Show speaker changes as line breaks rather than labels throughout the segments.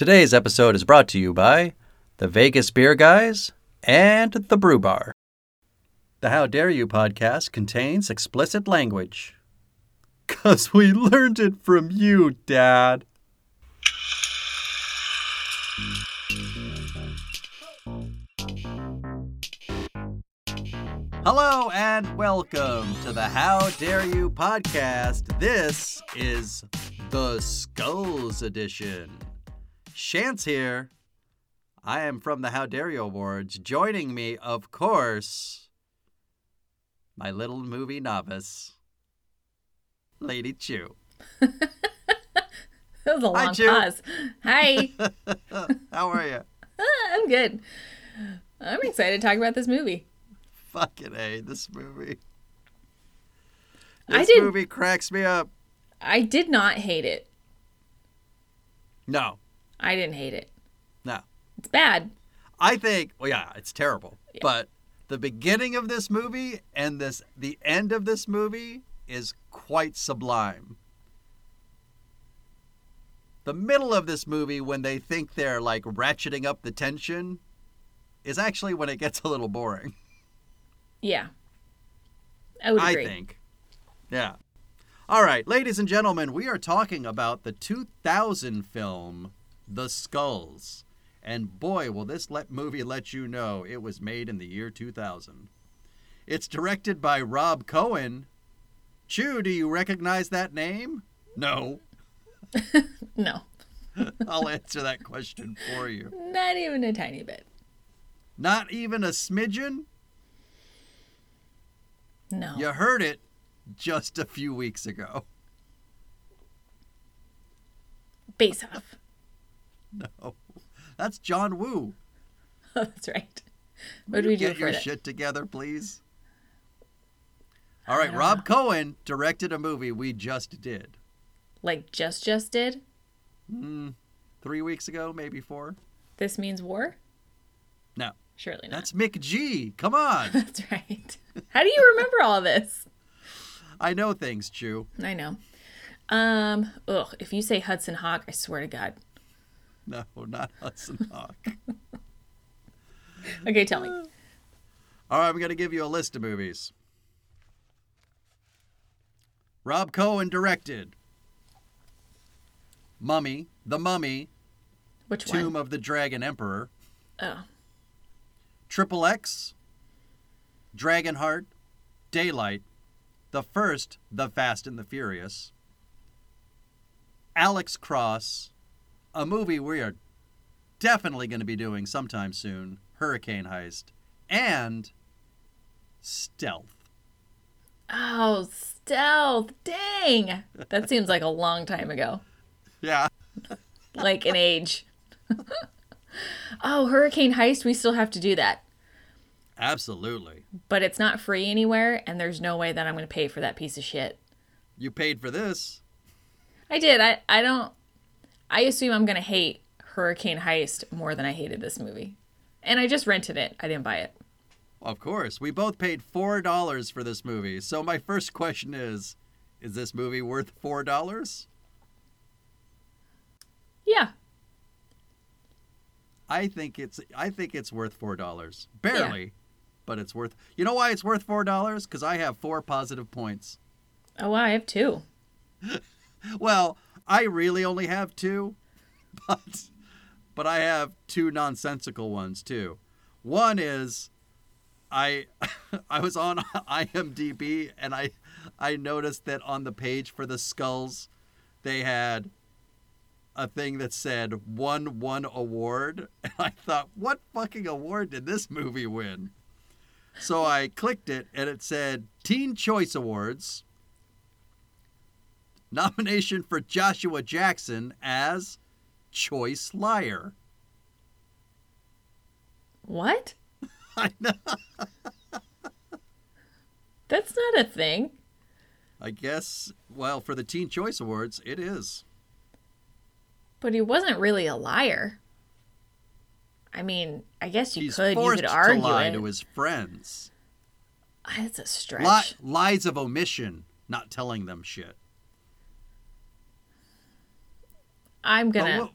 Today's episode is brought to you by the Vegas Beer Guys and the Brew Bar. The How Dare You podcast contains explicit language. Because we learned it from you, Dad. Hello and welcome to the How Dare You podcast. This is the Skulls Edition. Shantz here. I am from the How Dare You Awards. Joining me, of course, my little movie novice, Lady Chu.
That was a
Hi,
long pause. Hi.
How are you?
I'm good. I'm excited to talk about this movie.
Fucking A, this movie.
I
This
did-
movie cracks me up.
I did not hate it.
No,
I didn't hate it.
no.
It's bad.
I think, well, yeah, it's terrible. But the beginning of this movie and this the end of this movie is quite sublime. The middle of this movie, when they think they're like ratcheting up the tension, is actually when it gets a little boring.
Yeah. I would agree.
I think. Yeah. All right, ladies and gentlemen, we are talking about the 2000 film The Skulls. And boy, will this let movie let you know it was made in the year 2000. It's directed by Rob Cohen. Chu, do you recognize that name? No.
No.
I'll answer that question for you.
Not even a tiny bit.
Not even a smidgen?
No.
You heard it just a few weeks ago.
Base off.
No. That's John Woo.
Oh, that's right. What do we do
Get your
that?
shit together, please. All right, Rob
know.
Cohen directed a movie we just did.
Like just just did?
Mm, three weeks ago, maybe four.
This means war?
No,
Surely not.
that's McG. Come on.
That's right. How do you remember all this?
I know things, Chu.
I know. Um, ugh, if you say Hudson Hawk, I swear to God.
No, not Hudson Hawk.
Okay, tell me.
All right, I'm going to give you a list of movies. Rob Cohen directed Mummy, The Mummy,
Which
Tomb
one?
of the Dragon Emperor,
Oh,
Triple X, Dragonheart, Daylight, the first The Fast and the Furious, Alex Cross, a movie we are definitely going to be doing sometime soon, Hurricane Heist, and Stealth.
oh, stealth. Dang. That seems like a long time ago.
Yeah.
Like an age. oh, Hurricane Heist, we still have to do that.
Absolutely.
But it's not free anywhere, and there's no way that I'm going to pay for that piece of shit.
You paid for this.
I did. I, I don't. I assume I'm going to hate Hurricane Heist more than I hated this movie. And I just rented it, I didn't buy it.
Of course. We both paid $4 for this movie. So my first question is is this movie worth $4?
Yeah.
I think it's I think it's worth four dollars. Barely, but it's worth. You know why it's worth four dollars? Because I have four positive points.
Oh, wow, I have two.
Well, I really only have two, but but I have two nonsensical ones too. One is I I was on IMDb and I I noticed that on the page for the skulls they had a thing that said won one award and I thought what fucking award did this movie win? So I clicked it and it said Teen Choice Awards nomination for Joshua Jackson as Choice Liar.
What?
I know.
That's not a thing.
I guess, well, for the Teen Choice Awards, it is.
But he wasn't really a liar. I mean, I guess you
He's
could. You could
to lie
it.
to his friends.
Ah, that's a stretch.
Li- lies of omission, not telling them shit.
I'm gonna.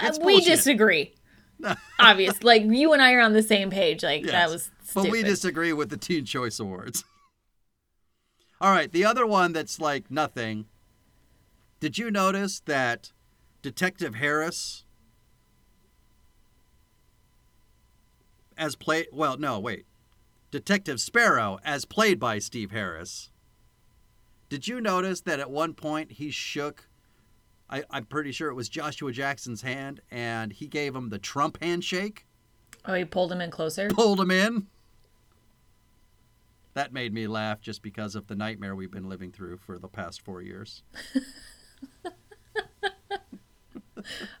It's
we
bullshit.
disagree. Obvious. Like you and I are on the same page. Like that
Yes.
was
But we disagree with the Teen Choice Awards. All right, the other one that's like nothing. Did you notice that Detective Harris as play well, no, wait. Detective Sparrow as played by Steve Harris. Did you notice that at one point he shook I, I'm pretty sure it was Joshua Jackson's hand and he gave him the Trump handshake?
Oh, he pulled him in closer.
pulled him in. That made me laugh just because of the nightmare we've been living through for the past four years.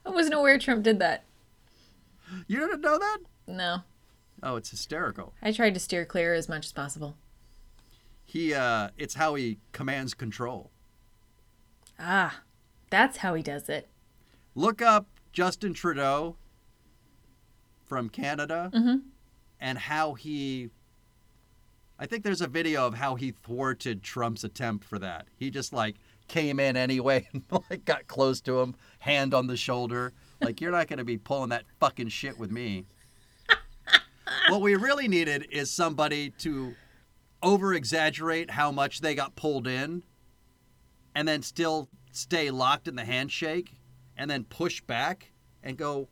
I wasn't aware Trump did that.
You didn't know that?
No.
Oh, it's hysterical.
I tried to steer clear as much as possible.
He, uh, it's how he commands control.
Ah, that's how he does it.
Look up Justin Trudeau from Canada
Mhm.
and how he. I think there's a video of how he thwarted Trump's attempt for that. He just like came in anyway and like got close to him, hand on the shoulder. Like you're not going to be pulling that fucking shit with me. what we really needed is somebody to over exaggerate how much they got pulled in and then still stay locked in the handshake and then push back and go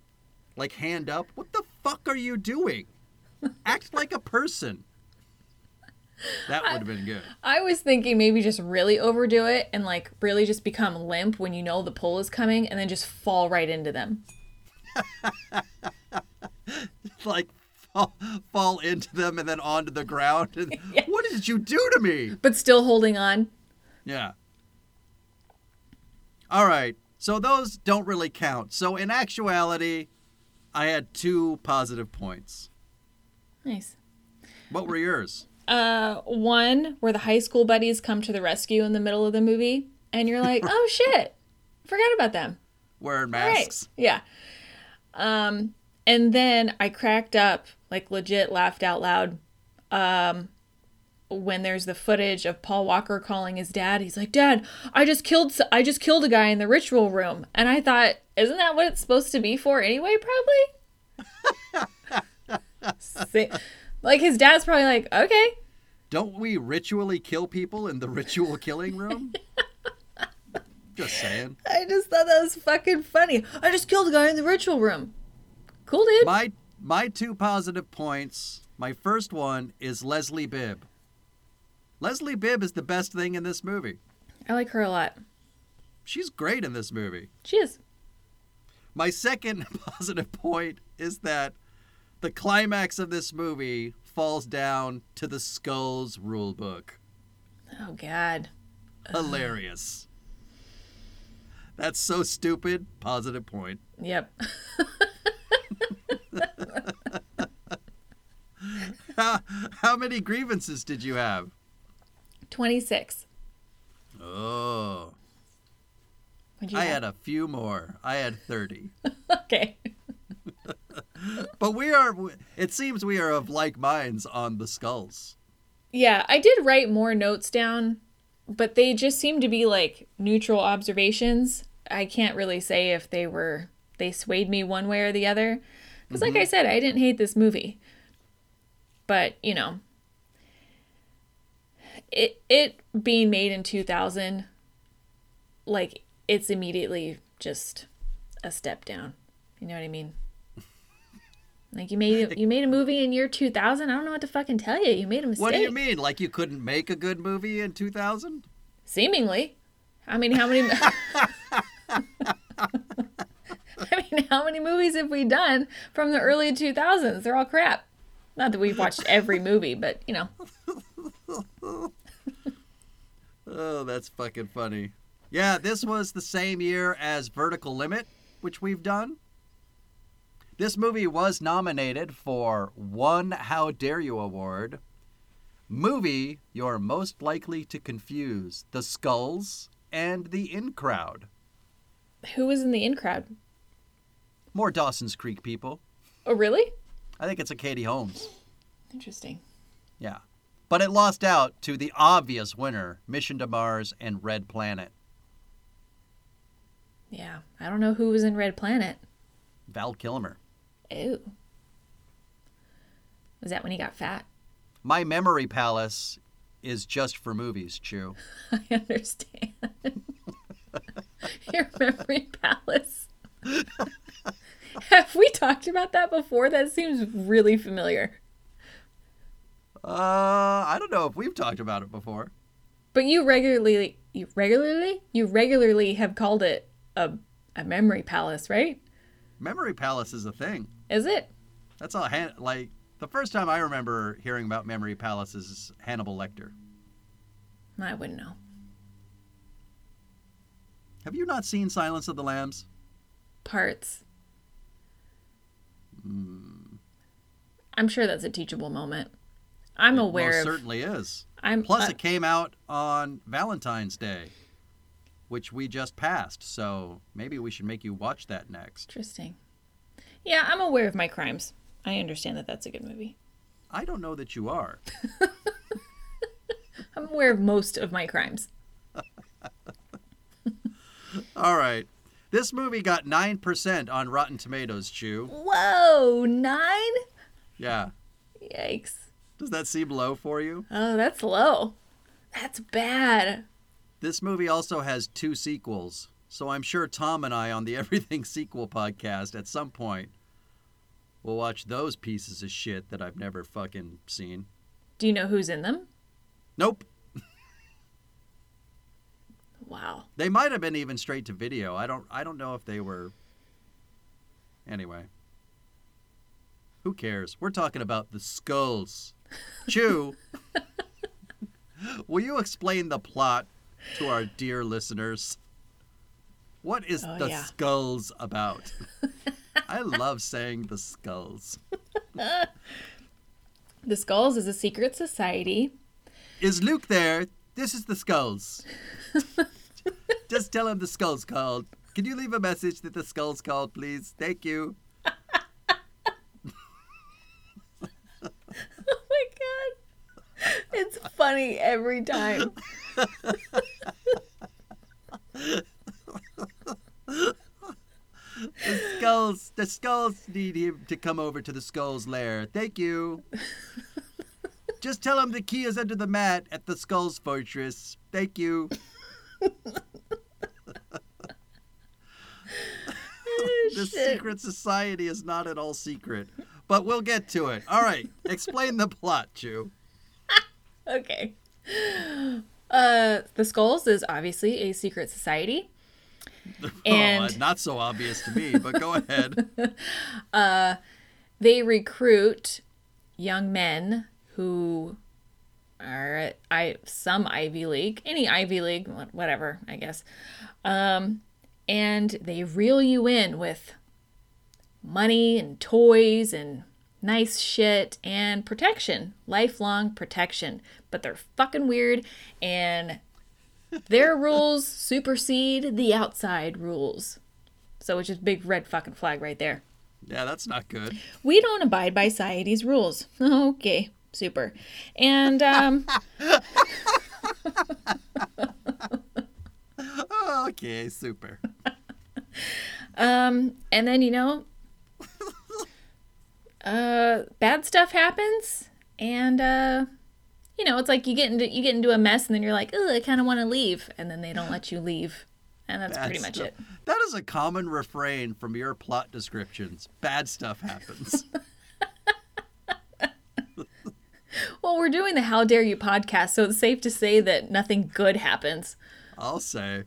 like hand up. What the fuck are you doing? Act like a person. That would have been good.
I was thinking maybe just really overdo it and like really just become limp when you know the pull is coming and then just fall right into them.
Like fall, fall into them and then onto the ground.
Yeah.
What did you do to me?
But still holding on.
Yeah. All right. So those don't really count. So in actuality, I had two positive points.
Nice.
What were yours?
Uh, one where the high school buddies come to the rescue in the middle of the movie, and you're like, "Oh shit, forgot about them."
Wearing
All right.
masks.
Yeah. Um, and then I cracked up, like legit laughed out loud. Um, when there's the footage of Paul Walker calling his dad, he's like, "Dad, I just killed, I just killed a guy in the ritual room," and I thought, "Isn't that what it's supposed to be for anyway?" Probably. Like his dad's probably like, "Okay."
Don't we ritually kill people in the ritual killing room? Just saying.
I just thought that was fucking funny. I just killed a guy in the ritual room. Cool, dude.
My my two positive points. My first one is Leslie Bibb. Leslie Bibb is the best thing in this movie.
I like her a lot.
She's great in this movie.
She is.
My second positive point is that the climax of this movie falls down to the Skulls rule book.
Oh God.
Hilarious. That's so stupid. Positive point.
Yep.
How, how many grievances did you have?
26.
Oh, I
have?
had a few more. I had 30.
Okay.
But we are, it seems we are of like minds on the skulls.
Yeah, I did write more notes down, but they just seem to be like neutral observations. I can't really say if they were they swayed me one way or the other. Because, like mm-hmm. I said, I didn't hate this movie. But you know, it it being made in two thousand, like it's immediately just a step down. You know what I mean? Like you made you made a movie in year two thousand. I don't know what to fucking tell you. You made a mistake.
What do you mean? Like you couldn't make a good movie in 2000?
Seemingly. I mean, how many? I mean, how many movies have we done from the early 2000s? They're all crap. Not that we've watched every movie, but you know.
Oh, that's fucking funny. Yeah, this was the same year as Vertical Limit, which we've done. This movie was nominated for one How Dare You Award. Movie you're most likely to confuse The Skulls and The In Crowd.
Who was in the in crowd?
More Dawson's Creek people.
Oh, really?
I think it's a Katie Holmes.
Interesting.
Yeah. But it lost out to the obvious winner, Mission to Mars and Red Planet.
Yeah. I don't know who was in Red Planet.
Val Kilmer.
Ew. Was that when he got fat?
My memory palace is just for movies, Chu.
I understand. Your memory palace. Have we talked about that before? That seems really familiar.
Uh, I don't know if we've talked about it before.
But you regularly, you regularly, you regularly have called it a a memory palace, right?
Memory palace is a thing.
Is it?
That's all. Han- like the first time I remember hearing about memory palaces is Hannibal Lecter.
I wouldn't know.
Have you not seen Silence of the Lambs?
Parts. Hmm. I'm sure that's a teachable moment. I'm
It
aware
most
of.
certainly is.
I'm
Plus,
uh,
it came out on Valentine's Day, which we just passed. So maybe we should make you watch that next.
interesting. Yeah, I'm aware of my crimes. I understand that that's a good movie.
I don't know that you are.
I'm aware of most of my crimes.
All right. This movie got 9% on Rotten Tomatoes, Chu.
Whoa, nine?
Yeah.
Yikes.
Does that seem low for you?
Oh, that's low. That's bad.
This movie also has two sequels. So I'm sure Tom and I on the Everything Sequel podcast at some point will watch those pieces of shit that I've never fucking seen.
Do you know who's in them?
Nope.
Wow.
They might have been even straight to video. I don't I don't know if they were Anyway. Who cares? We're talking about the skulls. Chu. Will you explain the plot to our dear listeners? What is
Oh,
the
yeah.
skulls about? I love saying the skulls.
The Skulls is a secret society.
Is Luke there? This is the skulls. Just tell him the skulls called. Can you leave a message that the skulls called, please? Thank you.
Oh my god. It's funny every time.
The skulls, the skulls need him to come over to the skulls lair. Thank you. Just tell him the key is under the mat at the skulls fortress. Thank you. Oh, the
Shit.
secret society is not at all secret, but we'll get to it. All right, explain the plot, Chu.
Okay. Uh, the Skulls is obviously a secret society. And
oh, not so obvious to me, but go ahead.
Uh, they recruit young men who are at I some Ivy League, any Ivy League, whatever, I guess. Um, and they reel you in with money and toys and nice shit and protection, lifelong protection. But they're fucking weird and their rules supersede the outside rules. So it's just big red fucking flag right there.
Yeah, that's not good.
We don't abide by society's rules. Okay, super. And um,
Okay, super.
um, and then you know, uh, bad stuff happens, and uh, you know, it's like you get into you get into a mess, and then you're like, oh, I kind of want to leave, and then they don't let you leave, and that's pretty much
stuff-
it.
That is a common refrain from your plot descriptions. Bad stuff happens.
Well, we're doing the How Dare You podcast, so it's safe to say that nothing good happens.
I'll say.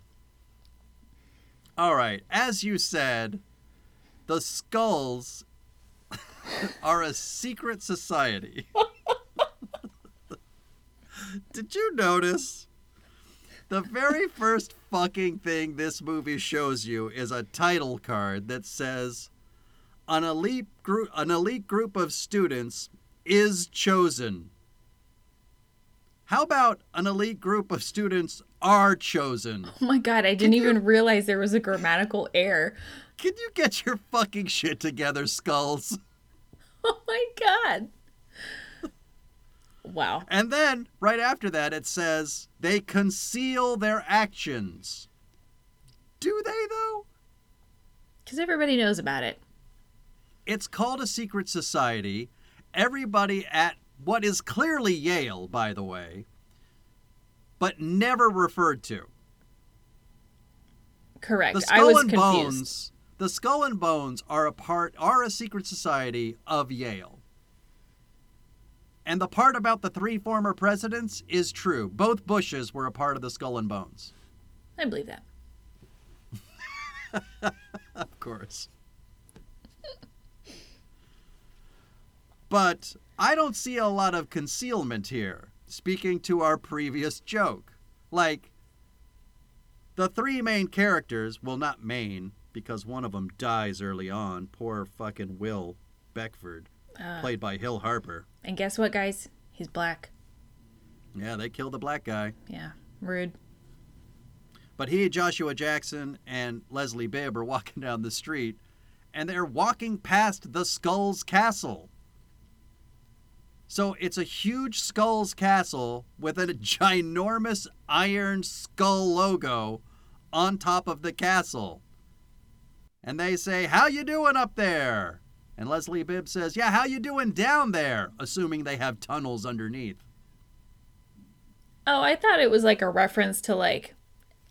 All right, as you said, the skulls are a secret society. Did you notice? The very first fucking thing this movie shows you is a title card that says an elite group an elite group of students is chosen. How about an elite group of students are chosen?
Oh my god, I didn't even realize there was a grammatical error.
Can you get your fucking shit together, Skulls?
Oh my god. Wow.
And then, right after that, it says they conceal their actions. Do they, though?
Because everybody knows about it.
It's called a secret society. Everybody at what is clearly Yale, by the way, but never referred to.
Correct.
The
I was
and
confused.
Bones. The Skull and Bones are a part are a secret society of Yale. And the part about the three former presidents is true. Both Bushes were a part of the Skull and Bones.
I believe that.
Of course. but I don't see a lot of concealment here, speaking to our previous joke. Like, the three main characters, well, not main, because one of them dies early on. Poor fucking Will Beckford,
Uh,
played by Hill Harper.
and guess what, guys? He's black.
Yeah, they killed the black guy.
Yeah. Rude.
But he, Joshua Jackson, and Leslie Bibb are walking down the street, and they're walking past the Skulls Castle. So it's a huge Skulls Castle with a ginormous iron skull logo on top of the castle. And they say, "How you doing up there?" And Leslie Bibb says, "Yeah, how you doing down there?" Assuming they have tunnels underneath.
Oh, I thought it was like a reference to like,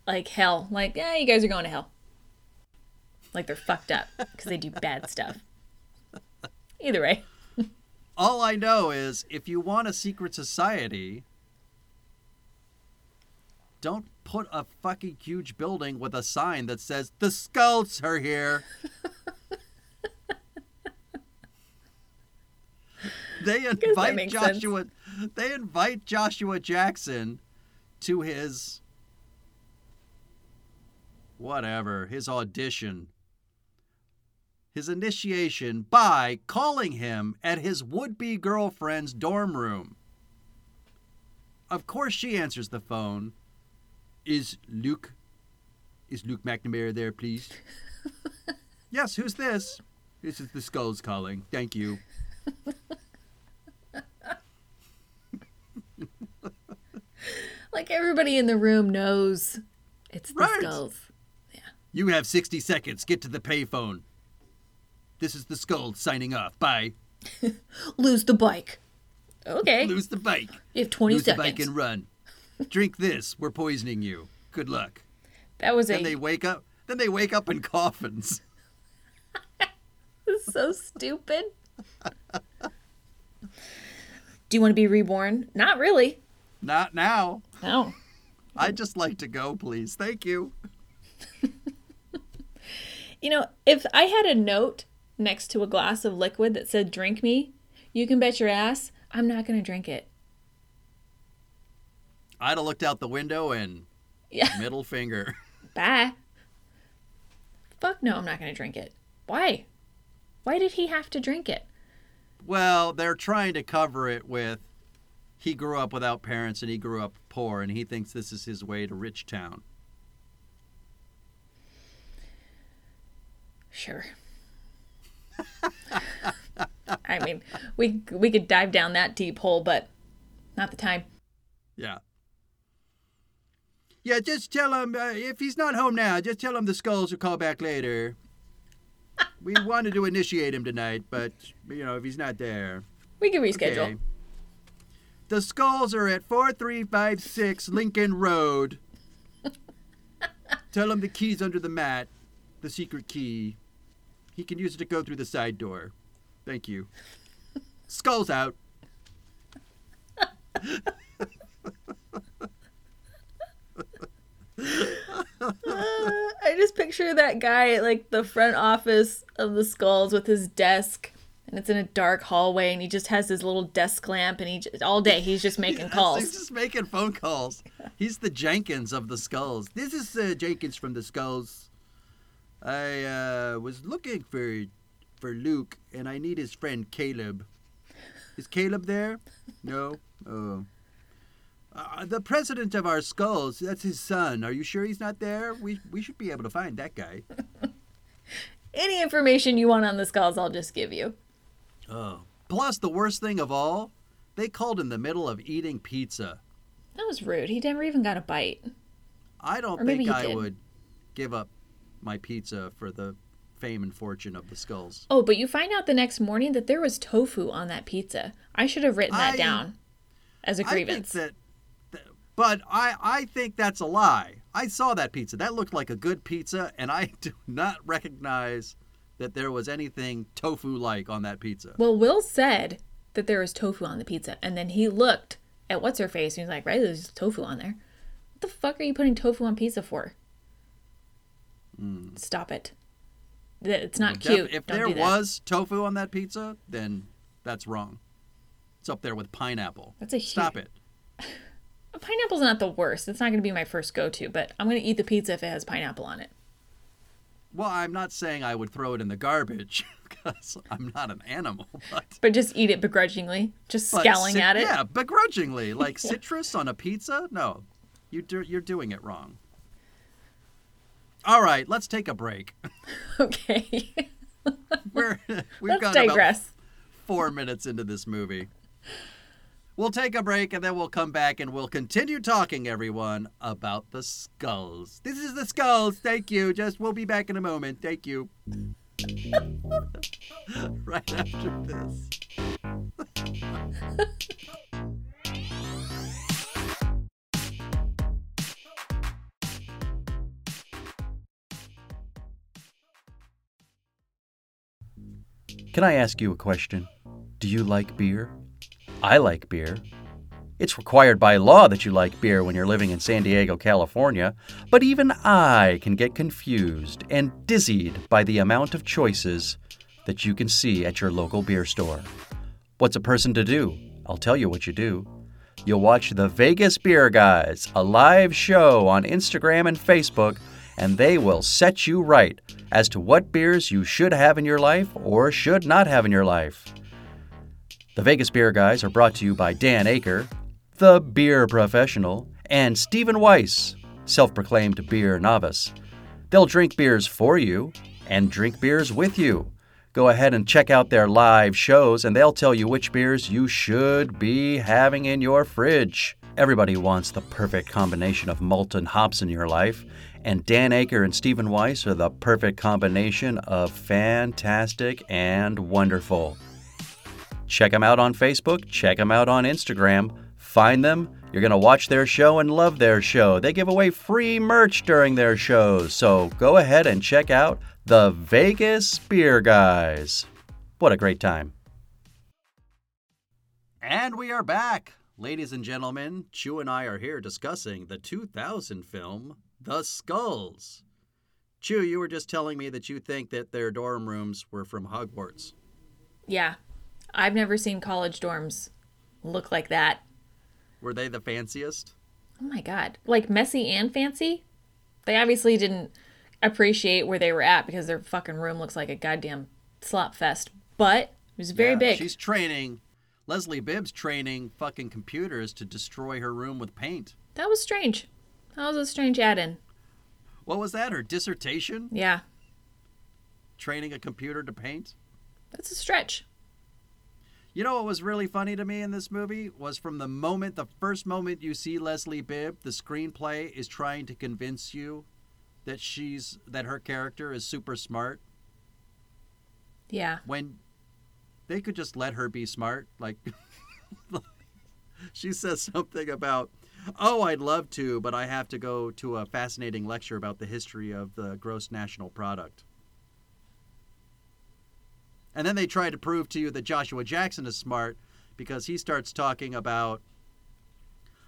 like hell. Like, yeah, you guys are going to hell. Like they're fucked up because they do bad stuff. Either way.
All I know is if you want a secret society, don't put a fucking huge building with a sign that says the skulls are here. they invite
makes sense.
Joshua they invite Joshua Jackson to his whatever, his audition his initiation by calling him at his would be girlfriend's dorm room. Of course, she answers the phone. Is Luke. Is Luke McNamara there, please? yes, who's this? This is the Skulls calling. Thank you.
Like everybody in the room knows it's the
Right.
skulls.
You have 60 seconds. Get to the payphone. This is the Skulls signing off. Bye.
Lose the bike. Okay.
Lose the bike.
you have 20
Lose the
seconds.
bike and run. Drink this. We're poisoning you. Good luck.
that was it.
Then
a
they wake up. Then they wake up in coffins.
so stupid. Do you want to be reborn? Not really.
Not now.
No.
I'd just like to go, please. Thank you.
You know, if I had a note next to a glass of liquid that said drink me, you can bet your ass I'm not going to drink it.
I'd have looked out the window and
Yeah.
middle finger.
Bye. Fuck no, I'm not going to drink it. Why? Why did he have to drink it?
Well, they're trying to cover it with he grew up without parents and he grew up poor and he thinks this is his way to rich town.
Sure. I mean, we we could dive down that deep hole, but not the time.
Yeah. Yeah, just tell him uh, if he's not home now, just tell him the skulls will call back later. we wanted to initiate him tonight, but you know, if he's not there.
We can reschedule.
Okay. The skulls are at 4356 Lincoln Road. Tell him the key's under the mat, the secret key. He can use it to go through the side door. Thank you. Skulls out.
I just picture that guy at like the front office of the skulls with his desk and it's in a dark hallway and he just has his little desk lamp and he just, all day he's just making
Yes,
calls.
He's just making phone calls. He's the Jenkins of the Skulls. This is uh, Jenkins from the Skulls. I uh, was looking for for Luke, and I need his friend Caleb. Is Caleb there? No. Oh. Uh, the president of our Skulls. That's his son. Are you sure he's not there? We we should be able to find that guy.
Any information you want on the skulls, I'll just give you.
Oh. Plus, the worst thing of all, they called in the middle of eating pizza.
That was rude. He never even got a bite.
I don't
Or
think I
did.
would give up my pizza for the fame and fortune of the skulls.
Oh, but you find out the next morning that there was tofu on that pizza. I should have written that
I-
down as a
think
grievance.
that, that- but I I think that's a lie. I saw that pizza. That looked like a good pizza, and I do not recognize that there was anything tofu like on that pizza.
Well, Will said that there was tofu on the pizza, and then he looked at what's her face and he was like, "Right, there's tofu on there. What the fuck are you putting tofu on pizza for?" Hmm. Stop it. It's not
Def-
cute.
If
Don't
there was tofu on that pizza, then that's wrong. It's up there with pineapple.
That's a huge, Stop
it.
Pineapple's not the worst. It's not going to be my first go-to, but I'm going to eat the pizza if it has pineapple on it.
Well, I'm not saying I would throw it in the garbage because I'm not an animal, but,
But just eat it begrudgingly, just scowling
cit-
at it.
Yeah, begrudgingly, like citrus on a pizza. No, you do, you're doing it wrong. All right, let's take a break.
Okay.
We're we've
Let's
got about
digress.
four minutes into this movie. We'll take a break and then we'll come back and we'll continue talking, everyone, about the skulls. This is the skulls. Thank you. Just we'll be back in a moment. Thank you. right after this. Can I ask you a question? Do you like beer? I like beer. It's required by law that you like beer when you're living in San Diego, California, but even I can get confused and dizzied by the amount of choices that you can see at your local beer store. What's a person to do? I'll tell you what you do. You'll watch the Vegas Beer Guys, a live show on Instagram and Facebook, and they will set you right as to what beers you should have in your life or should not have in your life. The Vegas Beer Guys are brought to you by Dan Aker, the beer professional, and Stephen Weiss, self proclaimed beer novice. They'll drink beers for you and drink beers with you. Go ahead and check out their live shows, and they'll tell you which beers you should be having in your fridge. Everybody wants the perfect combination of malt and hops in your life, and Dan Aker and Stephen Weiss are the perfect combination of fantastic and wonderful. Check them out on Facebook, check them out on Instagram. Find them. You're going to watch their show and love their show. They give away free merch during their shows. So go ahead and check out the Vegas Beer Guys. What a great time. And we are back. Ladies and gentlemen, Chu and I are here discussing the 2000 film, The Skulls. Chu, you were just telling me that you think that their dorm rooms were from Hogwarts.
Yeah. I've never seen college dorms look like that.
Were they the fanciest?
Oh my god. Like messy and fancy? They obviously didn't appreciate where they were at because their fucking room looks like a goddamn slop fest. But it was very
Yeah,
big.
She's training. Leslie Bibbs training fucking computers to destroy her room with paint.
That was strange. That was a strange add in.
What was that? Her dissertation?
Yeah.
Training a computer to paint?
That's a stretch.
You know what was really funny to me in this movie was from the moment, the first moment you see Leslie Bibb, the screenplay is trying to convince you that she's that her character is super smart.
Yeah.
When they could just let her be smart, like she says something about, "Oh, I'd love to, but I have to go to a fascinating lecture about the history of the gross national product." And then they try to prove to you that Joshua Jackson is smart because he starts talking about,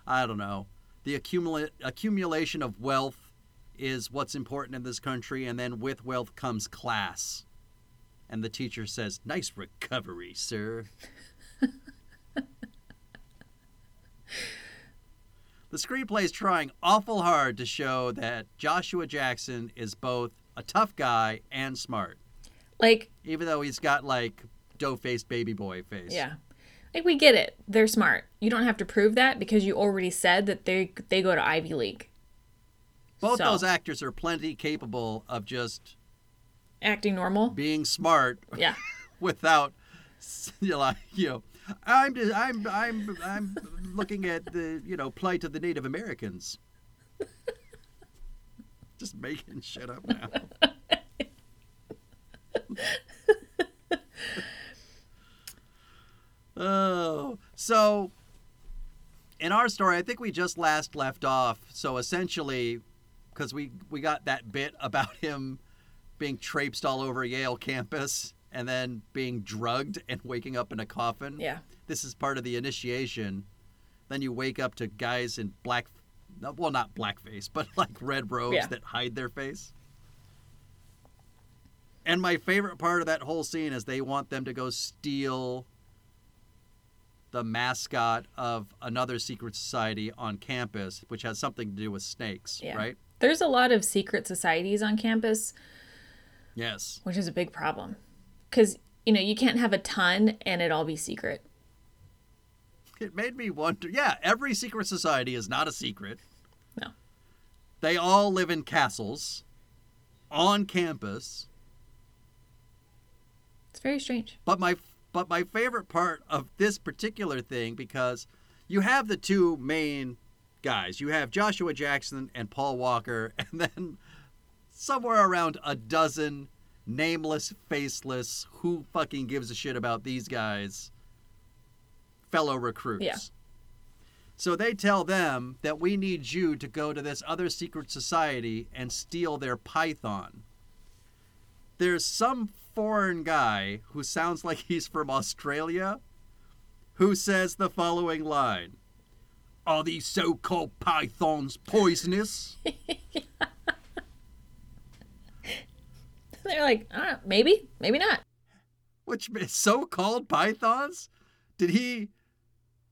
I don't know, the accumula- accumulation of wealth is what's important in this country, and then with wealth comes class. And the teacher says, Nice recovery, sir. the screenplay is trying awful hard to show that Joshua Jackson is both a tough guy and smart
Like,
even though he's got like dough faced baby boy face.
yeah. Like we get it. They're smart. You don't have to prove that because you already said that they they go to Ivy League.
Both
So-
those actors are plenty capable of just
Acting normal.
being smart
Yeah.
without, you know, you know, I'm just, I'm I'm I'm looking at the you know plight of the Native Americans. just making shit up now. oh, so in our story, I think we just last left off. So essentially, because we we got that bit about him being traipsed all over Yale campus and then being drugged and waking up in a coffin.
Yeah.
This is part of the initiation. Then you wake up to guys in black, no, well, not blackface, but like red robes
Yeah.
that hide their face. And my favorite part of that whole scene is they want them to go steal the mascot of another secret society on campus, which has something to do with snakes,
Yeah.
right?
There's a lot of secret societies on campus,
Yes.
which is a big problem. Because, you know, you can't have a ton and it all be secret.
It made me wonder. Yeah, every secret society is not a secret.
No.
They all live in castles on campus.
It's very strange.
But my but my favorite part of this particular thing because you have the two main guys. You have Joshua Jackson and Paul Walker and then somewhere around a dozen nameless, faceless, who fucking gives a shit about these guys fellow recruits.
Yeah.
So they tell them that we need you to go to this other secret society and steal their python. There's some foreign guy who sounds like he's from Australia who says the following line Are these so called pythons poisonous?
They're like, uh, maybe, maybe not.
Which so called pythons? Did he.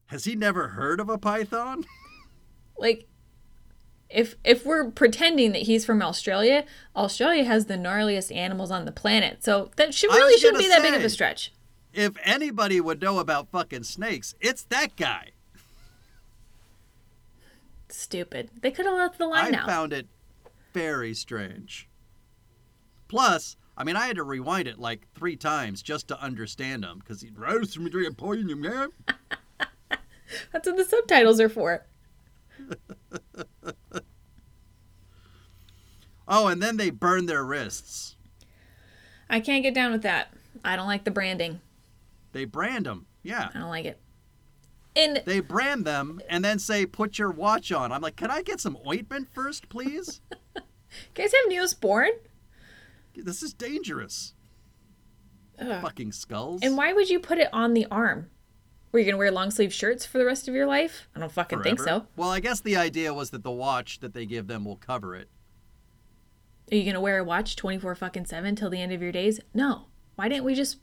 Has he never heard of a python?
Like, if if we're pretending that he's from Australia, Australia has the gnarliest animals on the planet. So that should really shouldn't be that big of a stretch.
If anybody would know about fucking snakes, it's that guy.
Stupid. They could have left the line
I
out.
found it very strange. Plus, I mean, I had to rewind it like three times just to understand him because he rose from the point in man.
That's what the subtitles are for.
Oh, and then they burn their wrists.
I can't get down with that. I don't like the branding.
They brand them. Yeah.
I don't like it. And
They brand them and then say, put your watch on. I'm like, can I get some ointment first, please?
guys have Neosporin?
this is dangerous.
Ugh.
Fucking skulls.
And why would you put it on the arm? Were you gonna wear long sleeve shirts for the rest of your life? I don't fucking think so.
Well, I guess the idea was that the watch that they give them will cover it.
Are you gonna wear a watch twenty four fucking seven till the end of your days? No. Why didn't we just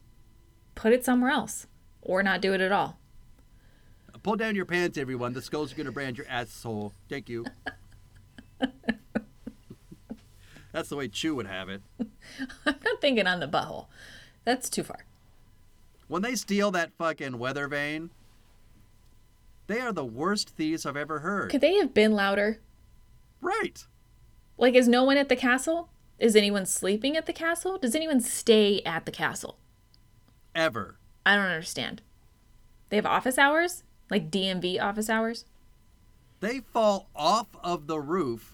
put it somewhere else, or not do it at all?
Pull down your pants, everyone. The skulls are going to brand your asshole. Thank you. That's the way Chu would have it.
I'm not thinking on the butthole. That's too far.
When they steal that fucking weather vane, they are the worst thieves I've ever heard.
Could they have been louder?
Right.
Like, is no one at the castle? Is anyone sleeping at the castle? Does anyone stay at the castle?
Ever.
I don't understand. They have office hours? Like DMV office hours?
They fall off of the roof,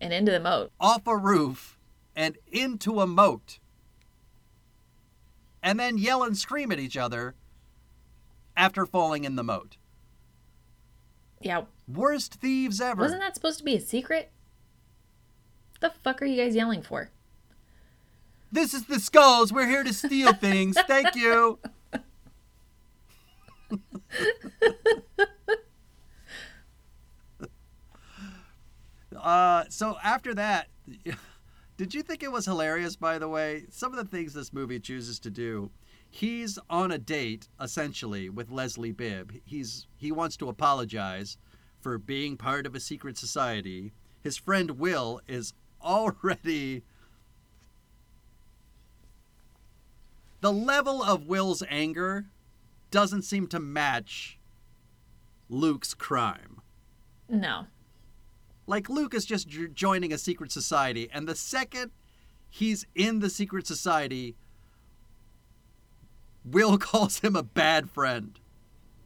And into the moat.
off a roof, and into a moat. And then yell and scream at each other after falling in the moat.
Yeah.
Worst thieves ever.
Wasn't that supposed to be a secret? The fuck are you guys yelling for?
This is the skulls. We're here to steal things. Thank you. uh, so after that, did you think it was hilarious? By the way, some of the things this movie chooses to do. He's on a date essentially with Leslie Bibb. He's he wants to apologize for being part of a secret society. His friend Will is already the level of Will's anger doesn't seem to match Luke's crime.
No.
Like Luke is just joining a secret society, and the second he's in the secret society, Will calls him a bad friend.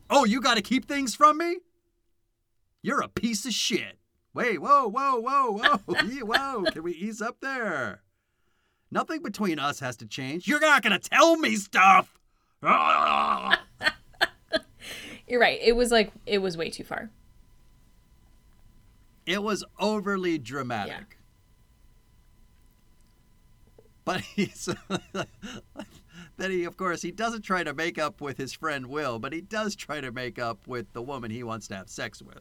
Oh, you got to keep things from me? You're a piece of shit. Wait, whoa, whoa, whoa, whoa, whoa! Can we ease up there? Nothing between us has to change. You're not going to tell me stuff.
You're right. It was like it was way too far.
It was overly dramatic. But he's then he of course he doesn't try to make up with his friend Will, but he does try to make up with the woman he wants to have sex with.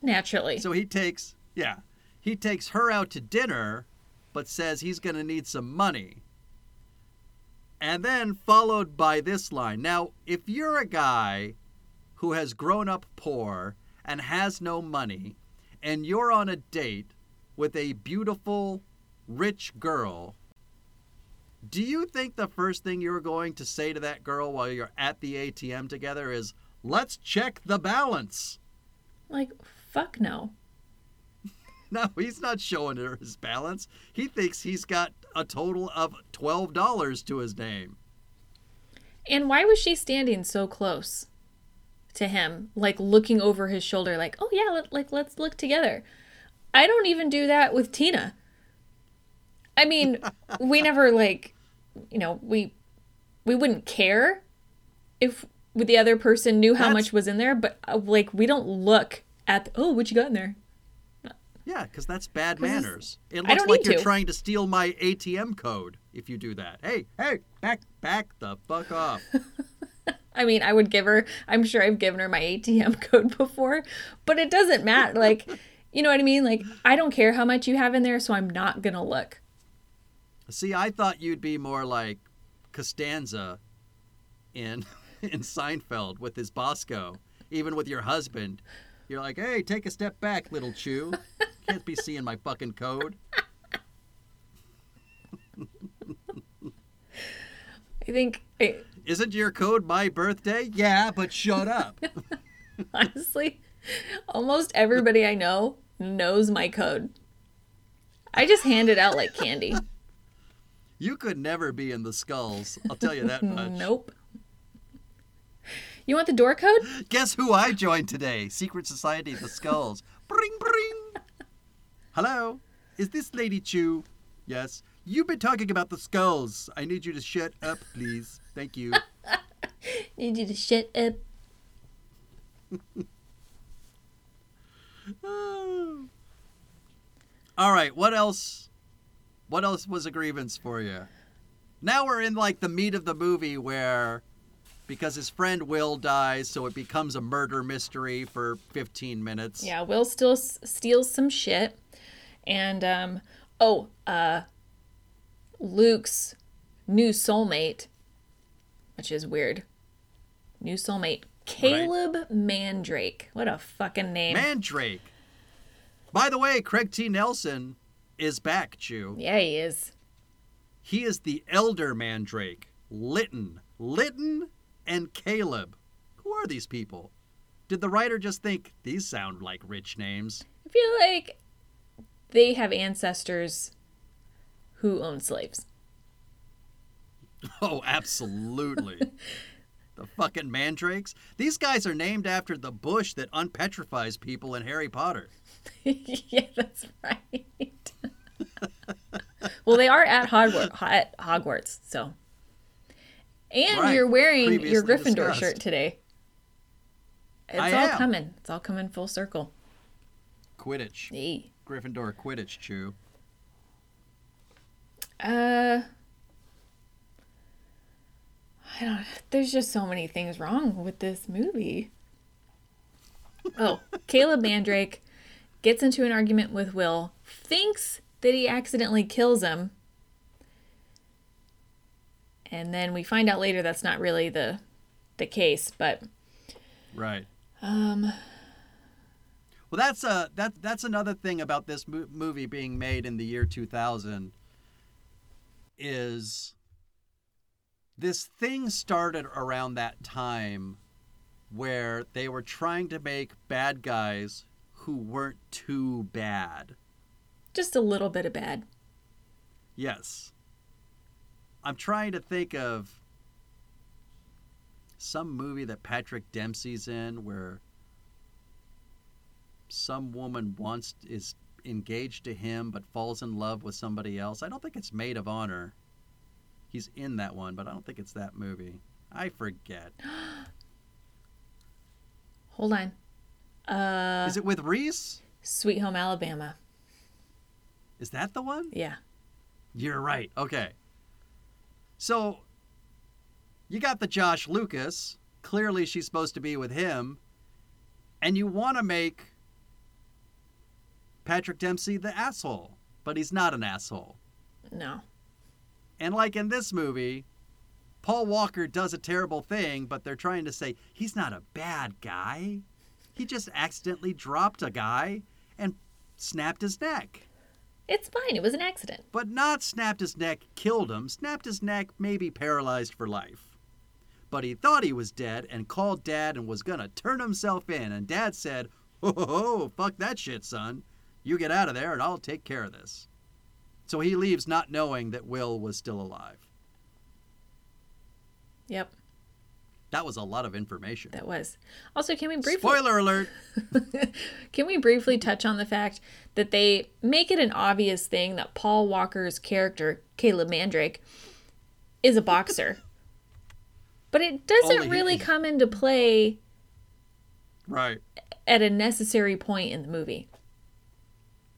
Naturally.
So he takes yeah, he takes her out to dinner, but says he's going to need some money. And then followed by this line. Now, if you're a guy who has grown up poor and has no money, and you're on a date with a beautiful, rich girl, do you think the first thing you're going to say to that girl while you're at the ATM together is, let's check the balance?
like fuck no.
No, he's not showing her his balance. He thinks he's got a total of $12 to his name.
And why was she standing so close to him, like looking over his shoulder, like, "Oh yeah, let, like let's look together." I don't even do that with Tina. I mean, we never like, you know, we we wouldn't care if the other person knew how
That's-
much was in there, but uh, like we don't look at, the, "Oh, what you got in there?"
Yeah, because that's bad manners. It looks like you're
to.
trying to steal my ATM code if you do that. Hey, hey, back, back the fuck off.
I mean, I would give her, I'm sure I've given her my ATM code before, but it doesn't matter. Like, you know what I mean? Like, I don't care how much you have in there, so I'm not going to look.
See, I thought you'd be more like Costanza in in Seinfeld with his Bosco. Even with your husband, you're like, hey, take a step back, little Chu. Can't be seeing my fucking code.
I think, I,
Isn't your code my birthday? Yeah, but shut up.
honestly, almost everybody I know knows my code. I just hand it out like candy.
You could never be in the skulls. I'll tell you that much.
Nope. You want the door code?
Guess who I joined today? Secret Society of the Skulls. Bring, bring. Hello, is this Lady Chu? Yes. You've been talking about the skulls. I need you to shut up, please. Thank you.
Need you to shut up.
All right, what else? What else was a grievance for you? Now we're in like the meat of the movie where because his friend Will dies, so it becomes a murder mystery for 15 minutes.
Yeah, Will still s- steals some shit. And, um, oh, uh, Luke's new soulmate, which is weird. New soulmate, Caleb Mandrake. What a fucking name.
Mandrake. By the way, Craig T. Nelson is back, Chu.
Yeah, he is.
He is the elder Mandrake. Lytton. Lytton and Caleb. Who are these people? Did the writer just think these sound like rich names?
I feel like they have ancestors who own slaves.
Oh, absolutely. the fucking mandrakes. These guys are named after the bush that unpetrifies people in Harry Potter.
yeah, that's right. well, they are at Hogwarts, at Hogwarts so. And
Right,
you're wearing your Gryffindor
discussed.
shirt today. It's
I
all
am.
coming. It's all coming full circle.
Quidditch.
Hey.
Gryffindor Quidditch, Chu.
Uh I don't there's just so many things wrong with this movie. Oh, Caleb Mandrake gets into an argument with Will, thinks that he accidentally kills him. And then we find out later that's not really the the case, but
Right.
um
Well, that's uh that that's another thing about this mo- movie being made in the year 2000 is this thing started around that time where they were trying to make bad guys who weren't too bad.
just a little bit of bad.
Yes. I'm trying to think of some movie that Patrick Dempsey's in where some woman wants is engaged to him but falls in love with somebody else. I don't think it's Made of Honor. He's in that one, but I don't think it's that movie. I forget.
Hold on. Uh,
Is it with Reese?
Sweet Home Alabama.
Is that the one?
Yeah.
You're right. Okay. So you got the Josh Lucas. Clearly she's supposed to be with him. And you want to make Patrick Dempsey the asshole, but he's not an asshole.
No.
And like in this movie, Paul Walker does a terrible thing, but they're trying to say he's not a bad guy. He just accidentally dropped a guy and snapped his neck.
It's fine. It was an accident.
But not snapped his neck, killed him, snapped his neck, maybe paralyzed for life. But he thought he was dead and called Dad and was gonna turn himself in. And Dad said, Ho ho ho, fuck that shit, son. You get out of there and I'll take care of this. So he leaves not knowing that Will was still alive.
Yep.
That was a lot of information.
That was. Also, can we briefly
Spoiler alert!
can we briefly touch on the fact that they make it an obvious thing that Paul Walker's character, Caleb Mandrake, is a boxer. but it doesn't
Only
really come into play
Right.
at a necessary point in the movie.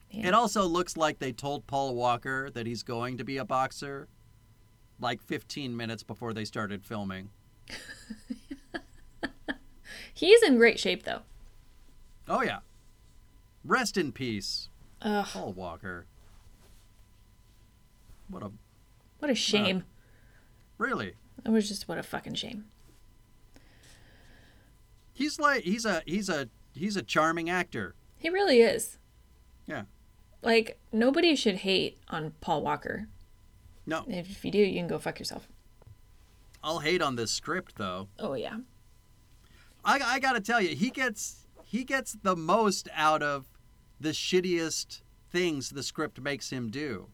It also looks like they told Paul Walker that he's going to be a boxer like 15 minutes before they started filming.
He's in great shape though.
Oh, yeah. Rest in peace,
Ugh,
Paul Walker. What a.
what a shame.
Really?
It was just what a fucking shame.
He's like he's a he's a he's a charming actor.
He really is.
Yeah.
Like nobody should hate on Paul Walker.
No,
If you do, you can go fuck yourself.
I'll hate on this script though.
Oh yeah.
I I got to tell you, he gets he gets the most out of the shittiest things the script makes him do.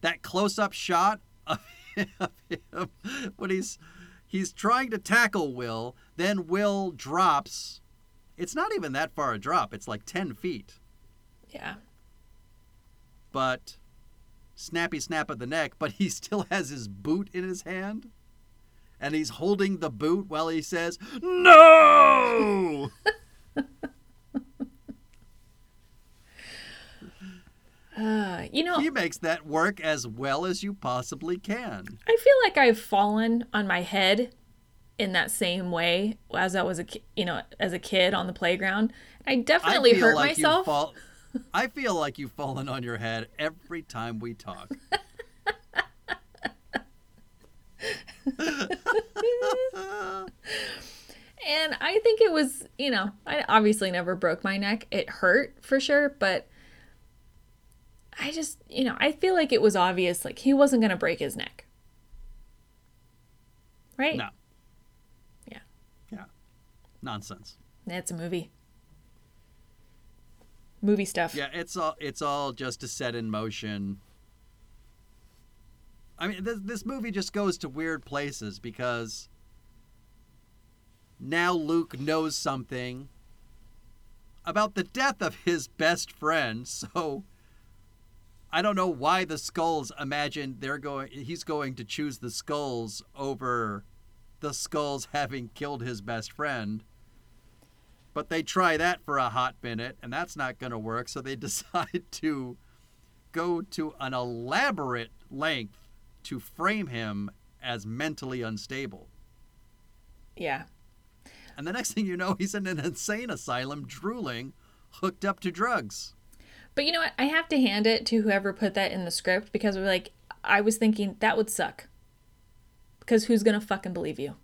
That close-up shot of him when he's he's trying to tackle Will, then Will drops. It's not even that far a drop. It's like 10 feet.
Yeah.
But snappy snap of the neck, but he still has his boot in his hand. And he's holding the boot while he says, No!
Uh, you know,
he makes that work as well as you possibly can.
I feel like I've fallen on my head in that same way as I was a you know as a kid on the playground. I definitely
I
hurt
like
myself.
Fall, I feel like you've fallen on your head every time we talk.
And I think it was, you know, I obviously never broke my neck. It hurt for sure, but I just, you know, I feel like it was obvious like he wasn't going to break his neck. Right?
No.
Yeah.
Yeah. Nonsense.
That's a movie. Movie stuff.
Yeah, it's all it's all just to set in motion. I mean, this this movie just goes to weird places because now Luke knows something about the death of his best friend. So I don't know why the skulls imagine they're going he's going to choose the skulls over the skulls having killed his best friend. But they try that for a hot minute, and that's not going to work. So they decide to go to an elaborate length to frame him as mentally unstable.
Yeah.
And the next thing you know, he's in an insane asylum, drooling, hooked up to drugs.
But you know what? I have to hand it to whoever put that in the script because we're like, I was thinking that would suck. Because who's going to fucking believe you?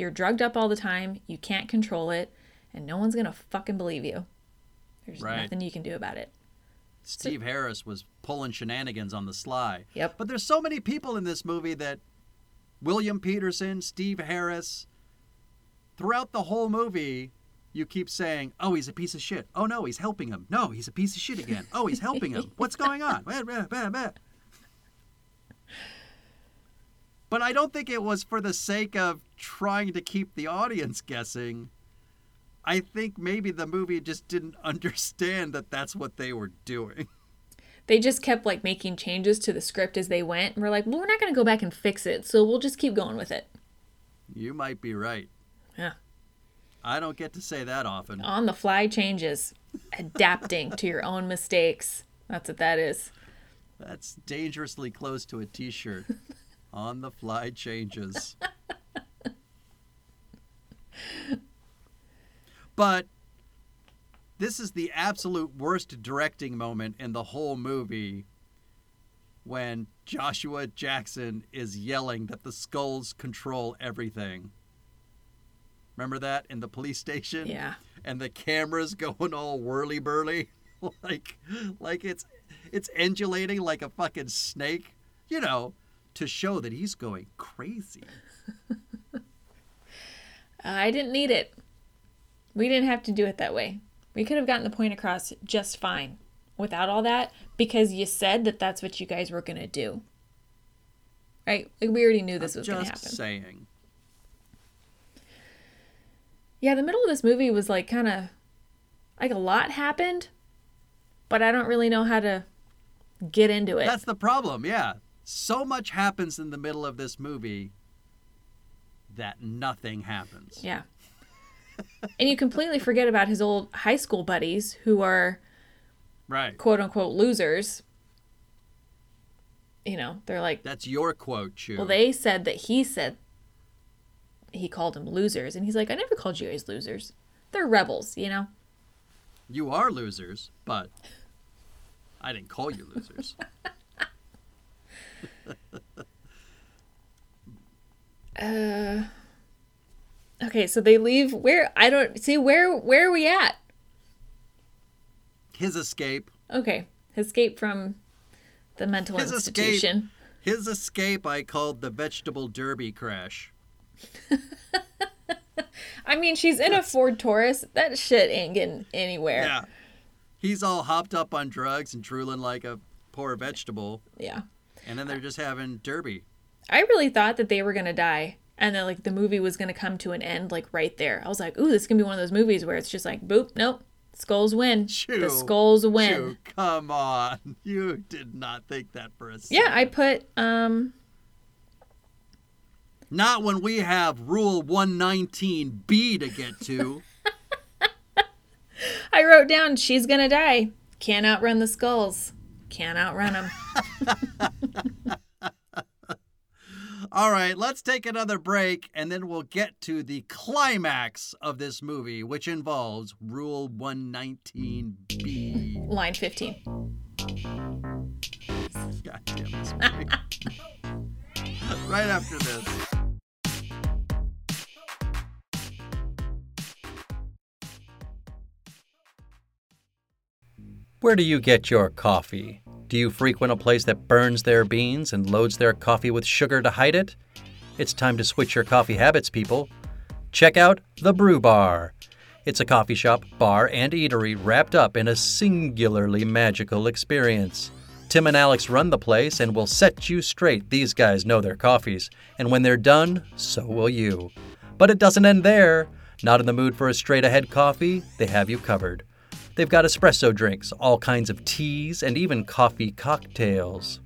You're drugged up all the time, you can't control it, and no one's going to fucking believe you. There's
Right.
nothing you can do about it.
Steve Harris was pulling shenanigans on the sly.
Yep.
But there's so many people in this movie that William Petersen, Steve Harris, throughout the whole movie, you keep saying, "Oh, he's a piece of shit. Oh no, he's helping him. No, he's a piece of shit again. Oh, he's helping him. What's going on?" Blah, blah, blah, blah. But I don't think it was for the sake of trying to keep the audience guessing. I think maybe the movie just didn't understand that that's what they were doing.
They just kept like making changes to the script as they went. And we're like, well, we're not going to go back and fix it. So we'll just keep going with it.
You might be right.
Yeah.
I don't get to say that often.
On the fly changes, adapting to your own mistakes. That's what that is.
That's dangerously close to a t shirt. On the fly changes. but this is the absolute worst directing moment in the whole movie when Joshua Jackson is yelling that the skulls control everything. Remember that in the police station?
Yeah.
And the camera's going all whirly burly, like like it's it's undulating like a fucking snake, you know, to show that he's going crazy.
I didn't need it. We didn't have to do it that way. We could have gotten the point across just fine without all that because you said that that's what you guys were going to do. Right? Like we already knew this was going to
Just
happen.
saying.
Yeah, the middle of this movie was like kind of like a lot happened, but I don't really know how to get into it.
That's the problem, yeah. So much happens in the middle of this movie that nothing happens.
Yeah. and you completely forget about his old high school buddies who are
Right.
quote unquote losers. You know, they're like,
That's your quote, Chu.
well, they said that he said he called them losers. And he's like, I never called you guys losers. They're rebels, you know?
You are losers, but I didn't call you losers.
Uh, okay, so they leave where I don't see where where are we at?
His escape.
Okay, his escape from the mental
His
institution.
escape. His escape I called the vegetable derby crash.
I mean, she's in a Ford Taurus. That shit ain't getting anywhere.
Yeah. He's all hopped up on drugs and drooling like a poor vegetable,
yeah.
And then they're just having derby.
I really thought that they were gonna die, and then like the movie was gonna come to an end like right there. I was like, ooh, this is gonna be one of those movies where it's just like, boop, nope, skulls win.
Chu.
The skulls win.
Chu, come on. You did not think that for a second.
Yeah, I put um
Not when we have Rule 119B to get to.
I wrote down she's gonna die. Can't outrun the skulls. Can't outrun them.
All right, let's take another break and then we'll get to the climax of this movie, which involves Rule 119B.
Line 15.
God damn this movie. right after this.
Where do you get your coffee? Do you frequent a place that burns their beans and loads their coffee with sugar to hide it? It's time to switch your coffee habits, people. Check out The Brew Bar. It's a coffee shop, bar, and eatery wrapped up in a singularly magical experience. Tim and Alex run the place and will set you straight. These guys know their coffees, and when they're done, so will you. But it doesn't end there. Not in the mood for a straight ahead coffee? They have you covered. They've got espresso drinks, all kinds of teas, and even coffee cocktails.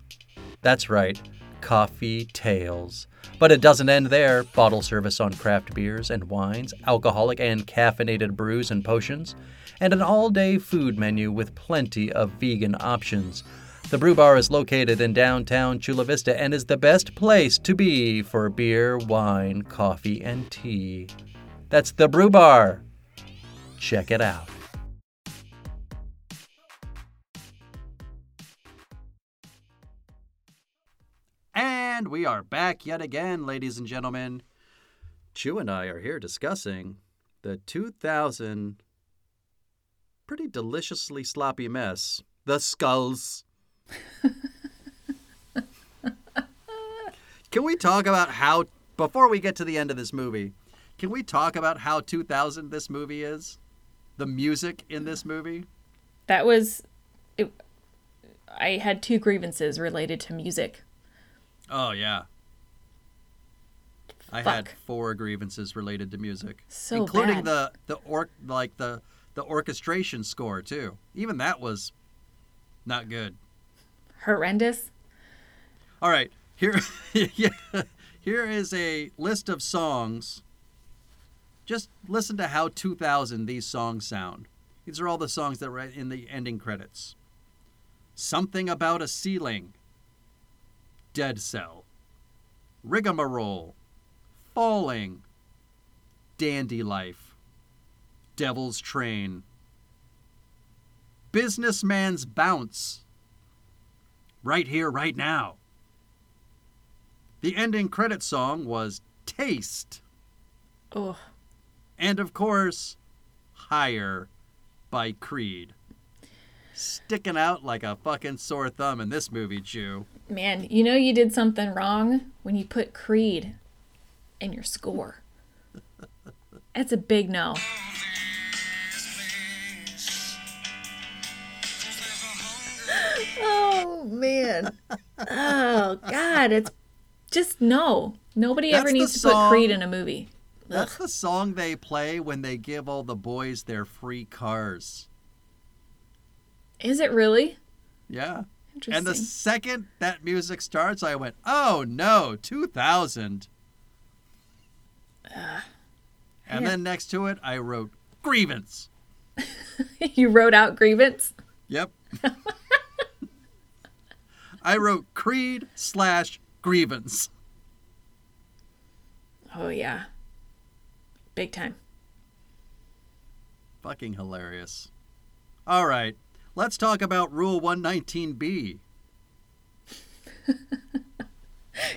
That's right, coffee tails. But it doesn't end there. Bottle service on craft beers and wines, alcoholic and caffeinated brews and potions, and an all day food menu with plenty of vegan options. The Brew Bar is located in downtown Chula Vista and is the best place to be for beer, wine, coffee, and tea. That's the Brew Bar. Check it out.
And we are back yet again, ladies and gentlemen. Chu and I are here discussing the 2000 pretty deliciously sloppy mess, The Skulls. can we talk about how, before we get to the end of this movie, can we talk about how 2000 this movie is? The music in this movie?
That was it, I had two grievances related to music.
Oh, yeah. I had four grievances related to music,
So
including
bad.
the the or like the the orchestration score too. Even that was not good.
Horrendous.
All right, here yeah, here is a list of songs. Just listen to how 2000 these songs sound. These are all the songs that were in the ending credits. Something about a ceiling. Dead Cell. Rigmarole. Falling. Dandy Life. Devil's Train. Businessman's Bounce. Right here, right now. The ending credit song was Taste.
Oh,
And of course, Higher by Creed. Sticking out like a fucking sore thumb in this movie, Chu.
man, you know you did something wrong when you put Creed in your score. That's a big no. Oh man. Oh god, it's just no. Nobody
That's
ever needs to put Creed in a movie.
That's the song they play when they give all the boys their free cars.
Is it really?
Yeah.
Interesting.
And the second that music starts, I went, oh no, 2000. and
Yeah.
then next to it, I wrote grievance.
you wrote out grievance.
Yep. I wrote Creed slash grievance.
Oh yeah. Big time.
Fucking hilarious. All right, let's talk about Rule 119B.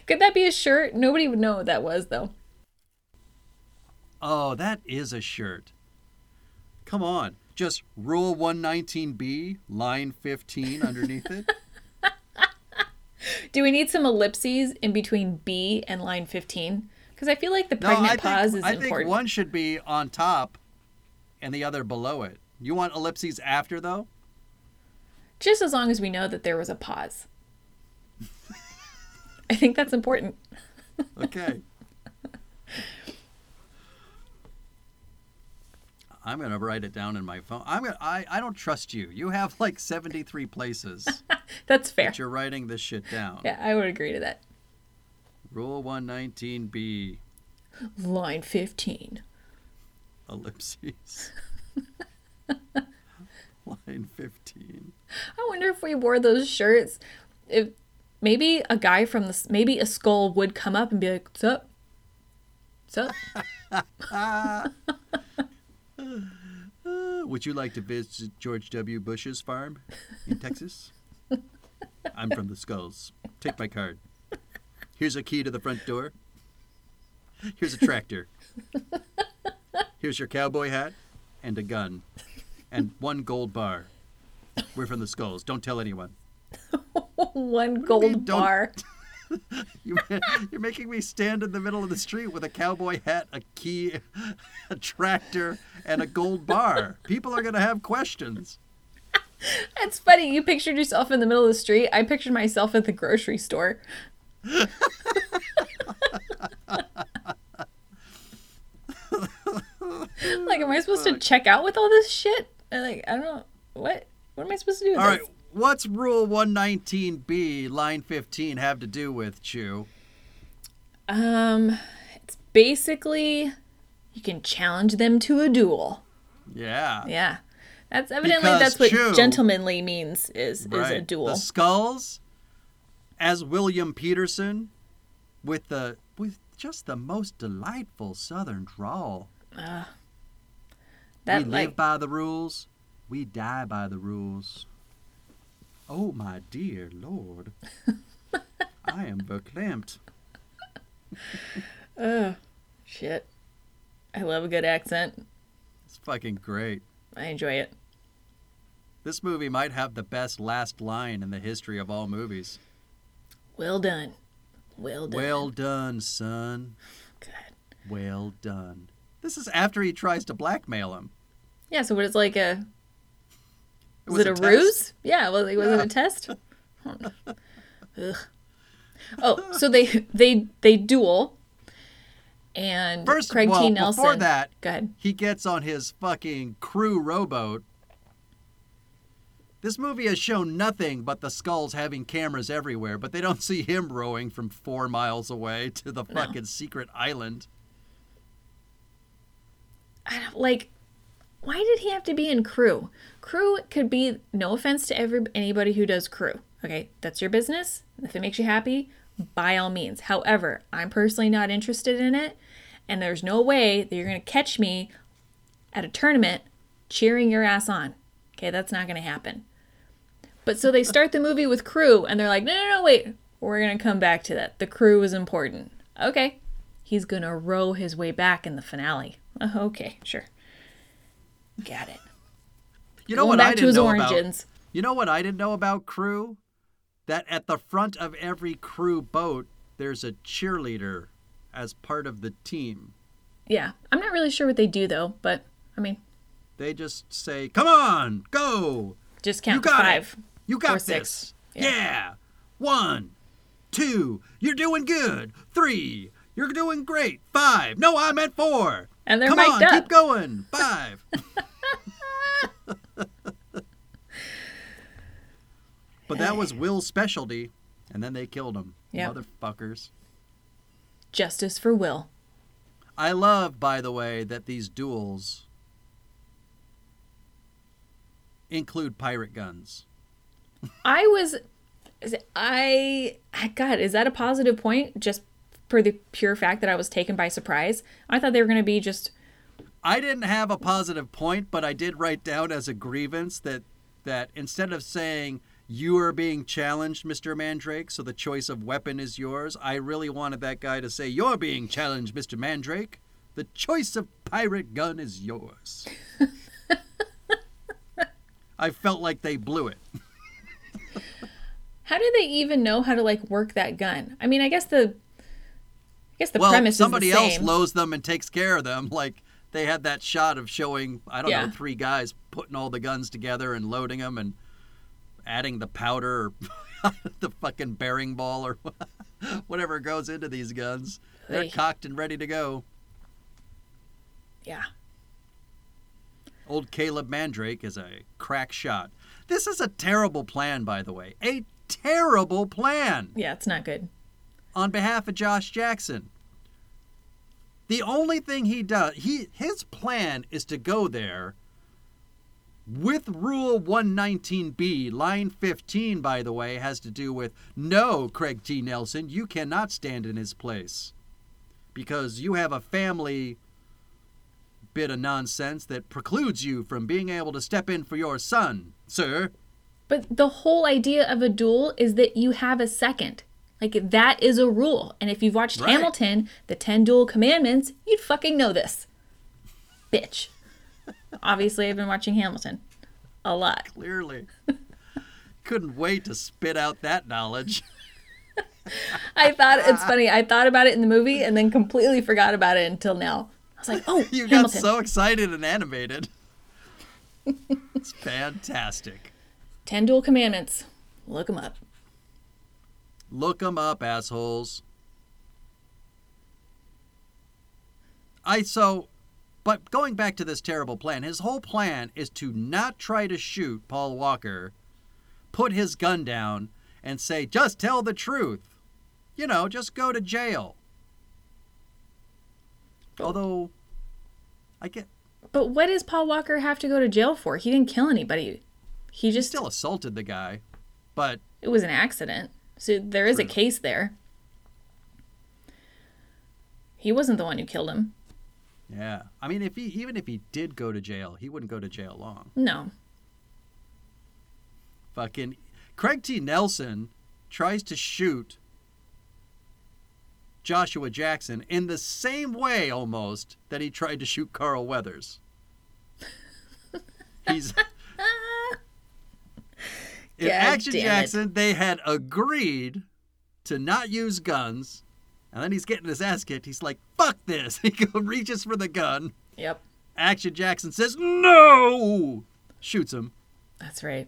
Could that be a shirt? Nobody would know what that was though.
Oh, that is a shirt. Come on. Just Rule 119B, line 15 underneath it.
Do we need some ellipses in between B and line 15? Because I feel like the
No,
pregnant
I think,
pause is
I think
important.
one should be on top and the other below it. You want ellipses after, though?
Just as long as we know that there was a pause. I think that's important.
Okay. I'm gonna write it down in my phone. I'm gonna. I, I don't trust you. You have like 73 places
That's fair.
that you're writing this shit down.
Yeah, I would agree to that.
Rule 119B.
Line 15.
Ellipses. Line 15.
I wonder if we wore those shirts, if maybe a guy from the maybe a skull would come up and be like, "What's up? What's up?"
Uh, would you like to visit George W. Bush's farm in Texas? I'm from the Skulls. Take my card. Here's a key to the front door. Here's a tractor. Here's your cowboy hat and a gun and one gold bar. We're from the Skulls. Don't tell anyone.
One
mean,
gold
don't-
bar.
You, you're making me stand in the middle of the street with a cowboy hat, a key, a tractor, and a gold bar. People are going to have questions.
That's funny. You pictured yourself in the middle of the street. I pictured myself at the grocery store. like, am I supposed to check out with all this shit? Uh, Like, I don't know. What? What am I supposed to do with
All
this?
right, what's Rule 119B, line 15, have to do with, Chu?
Um, it's basically you can challenge them to a duel.
Yeah.
Yeah, that's evidently
Because
that's what
Chu-
gentlemanly means is is a duel.
The Skulls, as William Petersen, with the with just the most delightful Southern drawl.
That
we
like
live by the rules, we die by the rules. Oh my dear Lord, I am verklempt.
Oh, shit. I love a good accent.
It's fucking great.
I enjoy it.
This movie might have the best last line in the history of all movies.
Well done. Well done.
Well done, son.
Good.
Well done. This is after he tries to blackmail him.
Yeah. So what is like a
It
was, it a,
test.
ruse? Yeah. Was, was it a test? I don't know. Ugh. Oh, so they they they duel, and
First,
Craig
well,
T. Nelson.
before that,
go ahead.
he gets on his fucking crew rowboat. This movie has shown nothing but the skulls having cameras everywhere, but they don't see him rowing from four miles away to the
No.
fucking secret island.
I don't, like, why did he have to be in crew? Crew could be no offense to every anybody who does crew. Okay, that's your business. If it makes you happy, by all means. However, I'm personally not interested in it, and there's no way that you're gonna catch me at a tournament cheering your ass on. Okay, that's not gonna happen. But so they start the movie with crew, and they're like, no, no, no, wait, we're gonna come back to that. The crew is important. Okay, he's gonna row his way back in the finale. Okay, sure. Got it.
You know
Going
what I didn't know about? You know what I didn't know about crew? That at the front of every crew boat, there's a cheerleader as part of the team.
Yeah, I'm not really sure what they do though, but I mean,
They just say, "Come on, go!
just
You
count to
got
five.
it. You got this.
six.
Yeah.
Yeah.
One, two. You're doing good. Three. You're doing great. Five. No, I meant four.
And they're
Come on,
up.
keep going. Five. but that was Will's specialty, and then they killed him.
Yep.
Motherfuckers.
Justice for Will.
I love, by the way, that these duels include pirate guns.
I was, I God, is that a positive point? Just for the pure fact that I was taken by surprise. I thought they were going to be just
I didn't have a positive point, but I did write down as a grievance that that instead of saying you are being challenged, Mr. Mandrake, so the choice of weapon is yours, I really wanted that guy to say you're being challenged, Mr. Mandrake. The choice of pirate gun is yours. I felt like they blew it.
How do they even know how to like work that gun? I mean, I guess the I guess the
well,
premise
somebody
is the
else loads them and takes care of them. Like they had that shot of showing, I don't
Yeah.
know, three guys putting all the guns together and loading them and adding the powder or the fucking bearing ball or whatever goes into these guns. They're
Hey.
cocked and ready to go.
yeah.
Old Caleb Mandrake is a crack shot. This is a terrible plan, by the way. A terrible plan.
Yeah, it's not good.
on behalf of Josh Jackson. The only thing he does, he his plan is to go there with Rule 119B, line 15, by the way, has to do with no, Craig T. Nelson, you cannot stand in his place because you have a family bit of nonsense that precludes you from being able to step in for your son, sir.
But the whole idea of a duel is that you have a second. Like that is a rule. And if you've watched
Right.
Hamilton, the 10 duel commandments, you'd fucking know this. Bitch. Obviously, I've been watching Hamilton a lot.
Clearly. Couldn't wait to spit out that knowledge.
I thought it's funny. I thought about it in the movie and then completely forgot about it until now. I was like, "Oh,
You got so excited and animated. it's fantastic.
10 duel commandments. Look them up.
Look 'em up, assholes. I so, but going back to this terrible plan, his whole plan is to not try to shoot Paul Walker, put his gun down, and say, just tell the truth. You know, just go to jail. Although, I get
But what does Paul Walker have to go to jail for? He didn't kill anybody. He
he
just
still assaulted the guy, but
it was an accident. So there is a
hmm.
case there. He wasn't the one who killed him.
yeah. I mean, if he even if he did go to jail, he wouldn't go to jail long.
No.
Fucking Craig T. Nelson tries to shoot Joshua Jackson in the same way almost that he tried to shoot Carl Weathers. He's in
God
Action
damn it.
Jackson, they had agreed to not use guns, and then he's getting his ass kicked. He's like, "Fuck this!" He reaches for the gun.
Yep.
Action Jackson says, "No!" Shoots him.
That's right.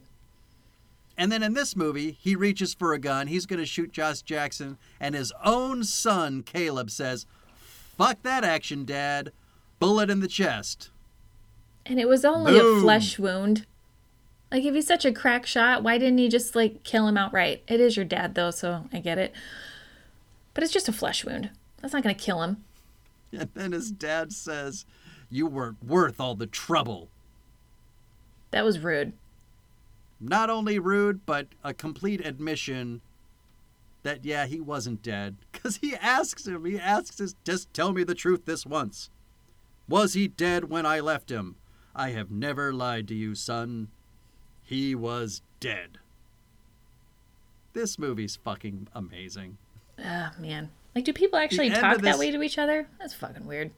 And then in this movie, he reaches for a gun. He's going to shoot Josh Jackson, and his own son, Caleb, says, Fuck that action, Dad. Bullet in the chest.
And it was only
Boom.
a flesh wound. Like, if he's such a crack shot, why didn't he just, like, kill him outright? It is your dad, though, so I get it. But it's just a flesh wound. That's not going to kill him.
And then his dad says, You weren't worth all the trouble.
That was rude.
Not only rude, but a complete admission that, yeah, he wasn't dead. Because he asks him, he asks us, just tell me the truth this once. Was he dead when I left him? I have never lied to you, son. He was dead. This movie's fucking amazing.
Ah, man. Like, do people actually talk
of
that way to each other? That's fucking weird.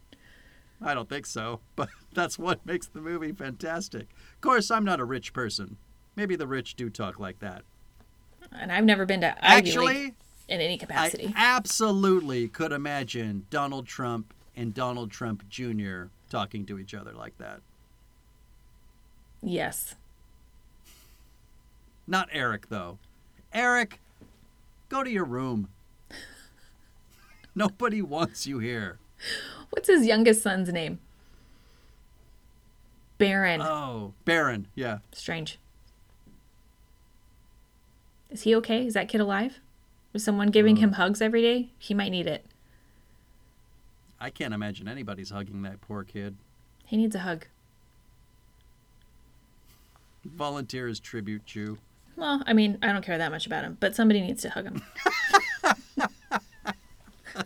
I don't think so, but that's what makes the movie fantastic. Of course, I'm not a rich person. Maybe the rich do talk like that.
And I've never been to Ivy League
Actually,
in any capacity.
I absolutely could imagine Donald Trump and Donald Trump Jr. talking to each other like that.
yes.
Not Eric, though. Eric, go to your room. Nobody wants you here.
What's his youngest son's name? Barron.
Oh, Barron, yeah.
Strange. Is he okay? Is that kid alive? Is someone giving him uh. hugs every day? He might need it.
I can't imagine anybody's hugging that poor kid.
He needs a hug.
Volunteer as tribute, Chu.
Well, I mean, I don't care that much about him, but somebody needs to hug him.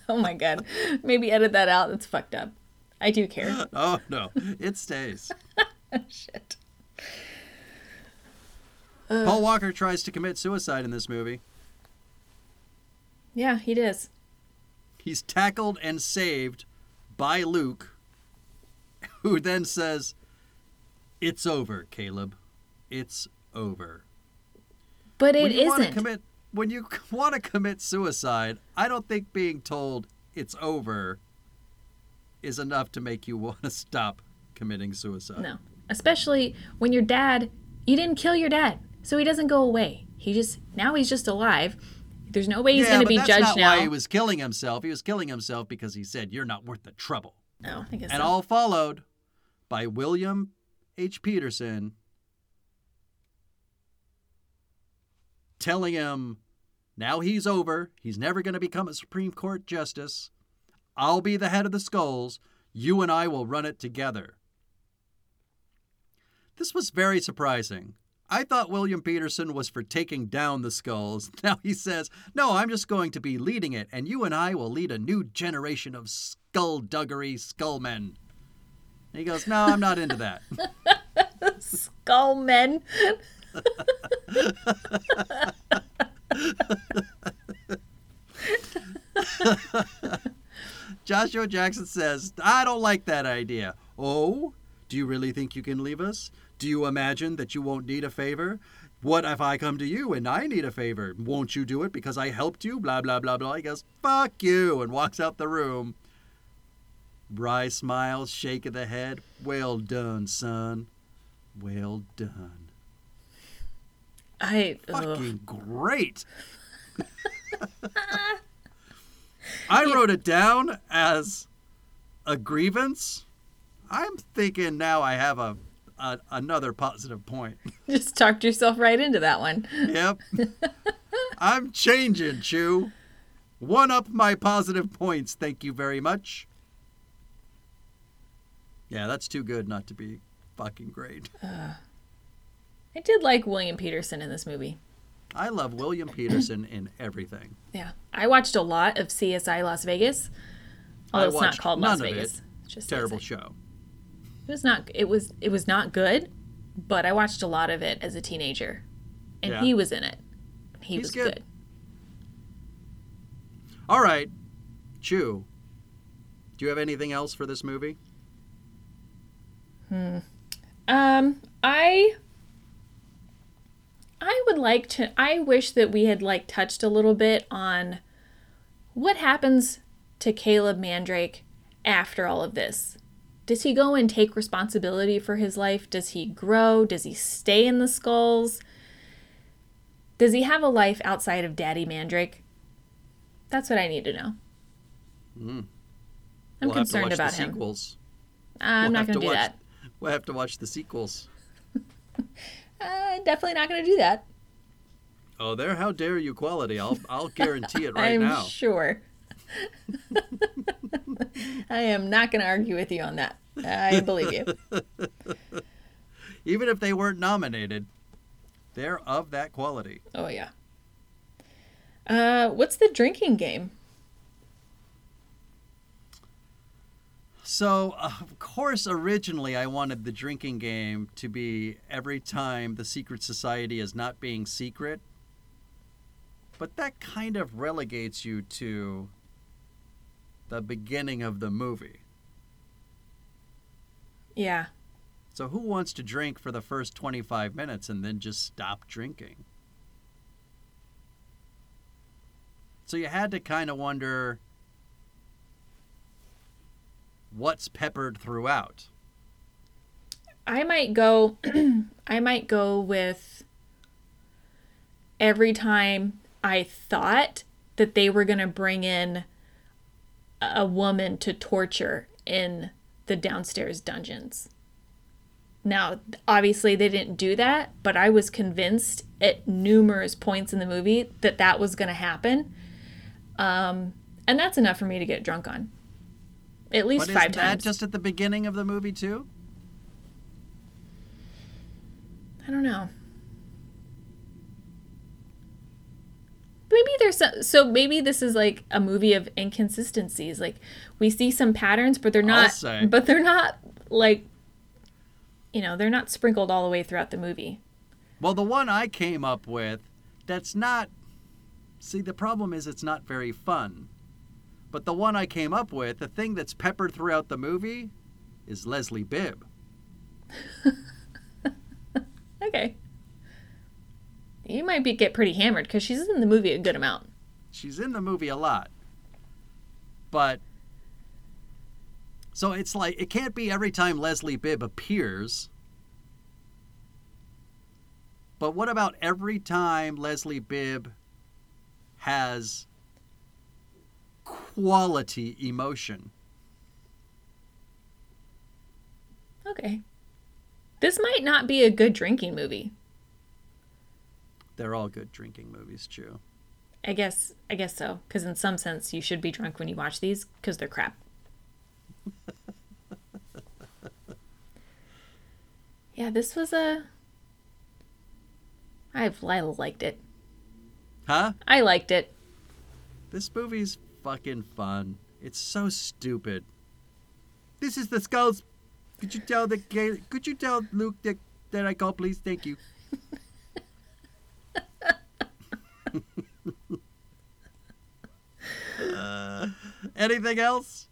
oh my god. Maybe edit that out. That's fucked up. I do care.
Oh, no, it stays.
Shit.
Paul Walker tries to commit suicide in this movie.
Yeah, he does.
He's tackled and saved by Luke, who then says, It's over, Caleb. It's over.
But it
when you wanna
isn't.
commit when you want to commit suicide, I don't think being told it's over is enough to make you want to stop committing suicide.
No. Especially when your dad, you didn't kill your dad. So he doesn't go away. He just, now he's just alive. There's no way he's
yeah,
going to be
that's
judged
not
now.
why he was killing himself. He was killing himself because he said, "You're not worth the trouble."
no, I guess
and
so.
all followed by William H. Petersen telling him, now he's over. He's never going to become a Supreme Court justice. I'll be the head of the skulls. You and I will run it together. This was very surprising. I thought William Petersen was for taking down the skulls. Now he says, No, I'm just going to be leading it, and you and I will lead a new generation of skullduggery skullmen. And he goes, No, I'm not into that.
Skull men.
Joshua Jackson says, I don't like that idea. Oh, do you really think you can leave us? Do you imagine that you won't need a favor? What if I come to you and I need a favor? Won't you do it because I helped you? Blah, blah, blah, blah. He goes, fuck you, and walks out the room. Bry smiles, shake of the head. Well done, son. Well done.
I. ugh.
Fucking great. I wrote it down as a grievance. I'm thinking now I have a, a another positive point.
Just talked yourself right into that one.
Yep. I'm changing, Chu. One up my positive points. Thank you very much. Yeah, that's too good not to be fucking great.
I did like William Petersen in this movie.
I love William Petersen in everything.
Yeah. I watched a lot of CSI Las Vegas. Although it's not called
none
Las
of
Vegas.
it.
It's just
Terrible
CSI.
show.
It was not it was it was not good, but I watched a lot of it as a teenager. And
Yeah.
he was in it. He
He's
was
good.
good.
All right, Chu. Do you have anything else for this movie? Hmm.
Um, I I would like to I wish that we had like touched a little bit on what happens to Caleb Mandrake after all of this. Does he go and take responsibility for his life? Does he grow? Does he stay in the skulls? Does he have a life outside of Daddy Mandrake? That's what I need to know. Hmm. I'm
we'll
concerned
watch
about
the
him.
sequels.
I'm
We'll
not going to do
watch,
that.
We'll have to watch the sequels.
Uh, definitely not going to do that.
Oh, there! How dare you, quality? I'll I'll guarantee it right
I'm
now.
sure. I am not going to argue with you on that. I believe you.
Even if they weren't nominated, they're of that quality.
Oh yeah. Uh, what's the drinking game?
So, of course, originally I wanted the drinking game to be every time the secret society is not being secret. But that kind of relegates you to the beginning of the movie.
Yeah.
So, who wants to drink for the first 25 minutes and then just stop drinking? So, you had to kind of wonder what's peppered throughout.
I might go I might go with every time I thought that they were going to bring in a woman to torture in the downstairs dungeons. Now, obviously they didn't do that, but I was convinced at numerous points in the movie that that was going to happen. Um and that's enough for me to get drunk on. At least
But
5
isn't that
times.
just at the beginning of the movie, too?
I don't know. Maybe there's some, so maybe this is like a movie of inconsistencies. Like we see some patterns, but they're not. But they're not like, you know, they're not sprinkled all the way throughout the movie.
Well, the one I came up with, that's not. See, the problem is it's not very fun. But the one I came up with, the thing that's peppered throughout the movie, is Leslie Bibb.
Okay. You might be get pretty hammered because she's in the movie a good amount.
She's in the movie a lot. But. So it's like, it can't be every time Leslie Bibb appears. But what about every time Leslie Bibb has quality emotion?
Okay. This might not be a good drinking movie.
They're all good drinking movies, Chu.
I guess I guess so because in some sense you should be drunk when you watch these because they're crap. yeah, this was a. I've I liked it.
Huh?
I liked it.
This movie's fucking fun. It's so stupid. This is the skulls. Could you tell the could you tell Luke that that I call please? Thank you. uh, anything else?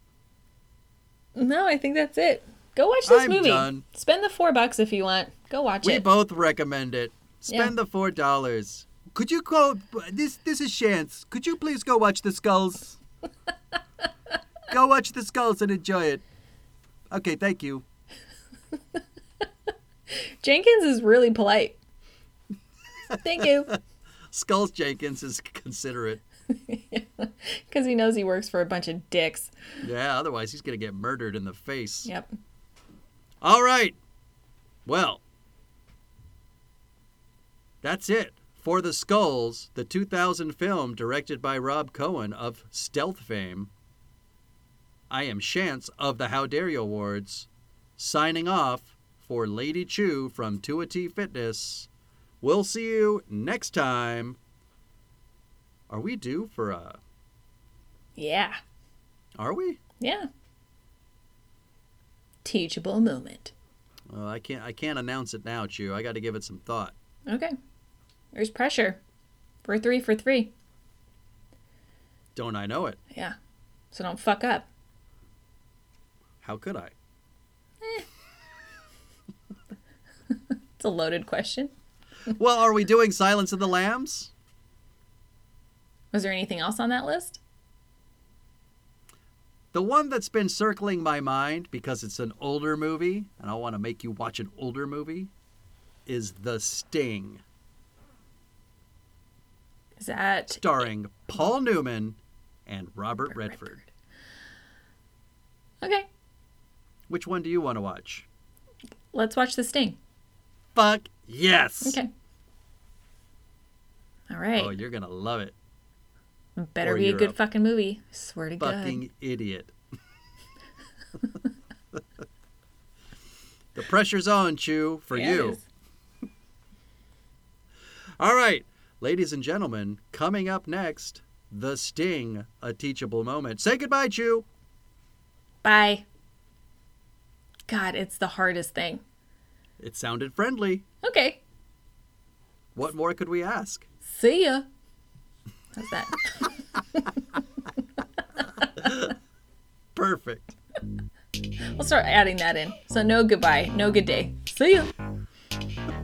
No, I think that's it. Go watch this
I'm
movie.
done.
Spend the four bucks if you want. Go watch
We
it.
We both recommend it. Spend
Yeah.
the four dollars. Could you go? This this is Shantz. Could you please go watch the skulls? Go watch the skulls and enjoy it. Okay, thank you.
Jenkins is really polite. Thank you.
Skulls Jenkins is considerate.
Because he knows he works for a bunch of dicks.
Yeah, otherwise he's gonna get murdered in the face.
Yep.
All right. Well, that's it for the Skulls, the 2000 film directed by Rob Cohen of Stealth fame. I am Shantz of the How Dare You Awards, signing off for Lady Chu from Tuati Fitness. We'll see you next time. Are we due for a?
Yeah.
Are we?
Yeah. Teachable moment.
Well, I can't. I can't announce it now, Chu. I got to give it some thought.
Okay. There's pressure. We're three for three.
Don't I know it?
Yeah. So don't fuck up.
How could I? Eh.
It's a loaded question.
well, are we doing Silence of the Lambs?
Was there anything else on that list?
The one that's been circling my mind because it's an older movie and I want to make you watch an older movie is The Sting,
Is that
starring Paul Newman and Robert Redford.
Okay.
Which one do you want to watch?
Let's watch The Sting.
Fuck yes.
Okay. All right.
Oh, you're gonna love it.
Better
or
be a good
Europe.
fucking movie. Swear to God.
Fucking idiot. the pressure's on, Chu, for.
Yeah,
you.
is.
All right, ladies and gentlemen, coming up next, The Sting, a teachable moment. Say goodbye, Chu.
Bye. God, it's the hardest thing.
It sounded friendly.
Okay.
What more could we ask?
See ya. How's that?
Perfect.
we'll start adding that in. So no goodbye, no good day. See ya.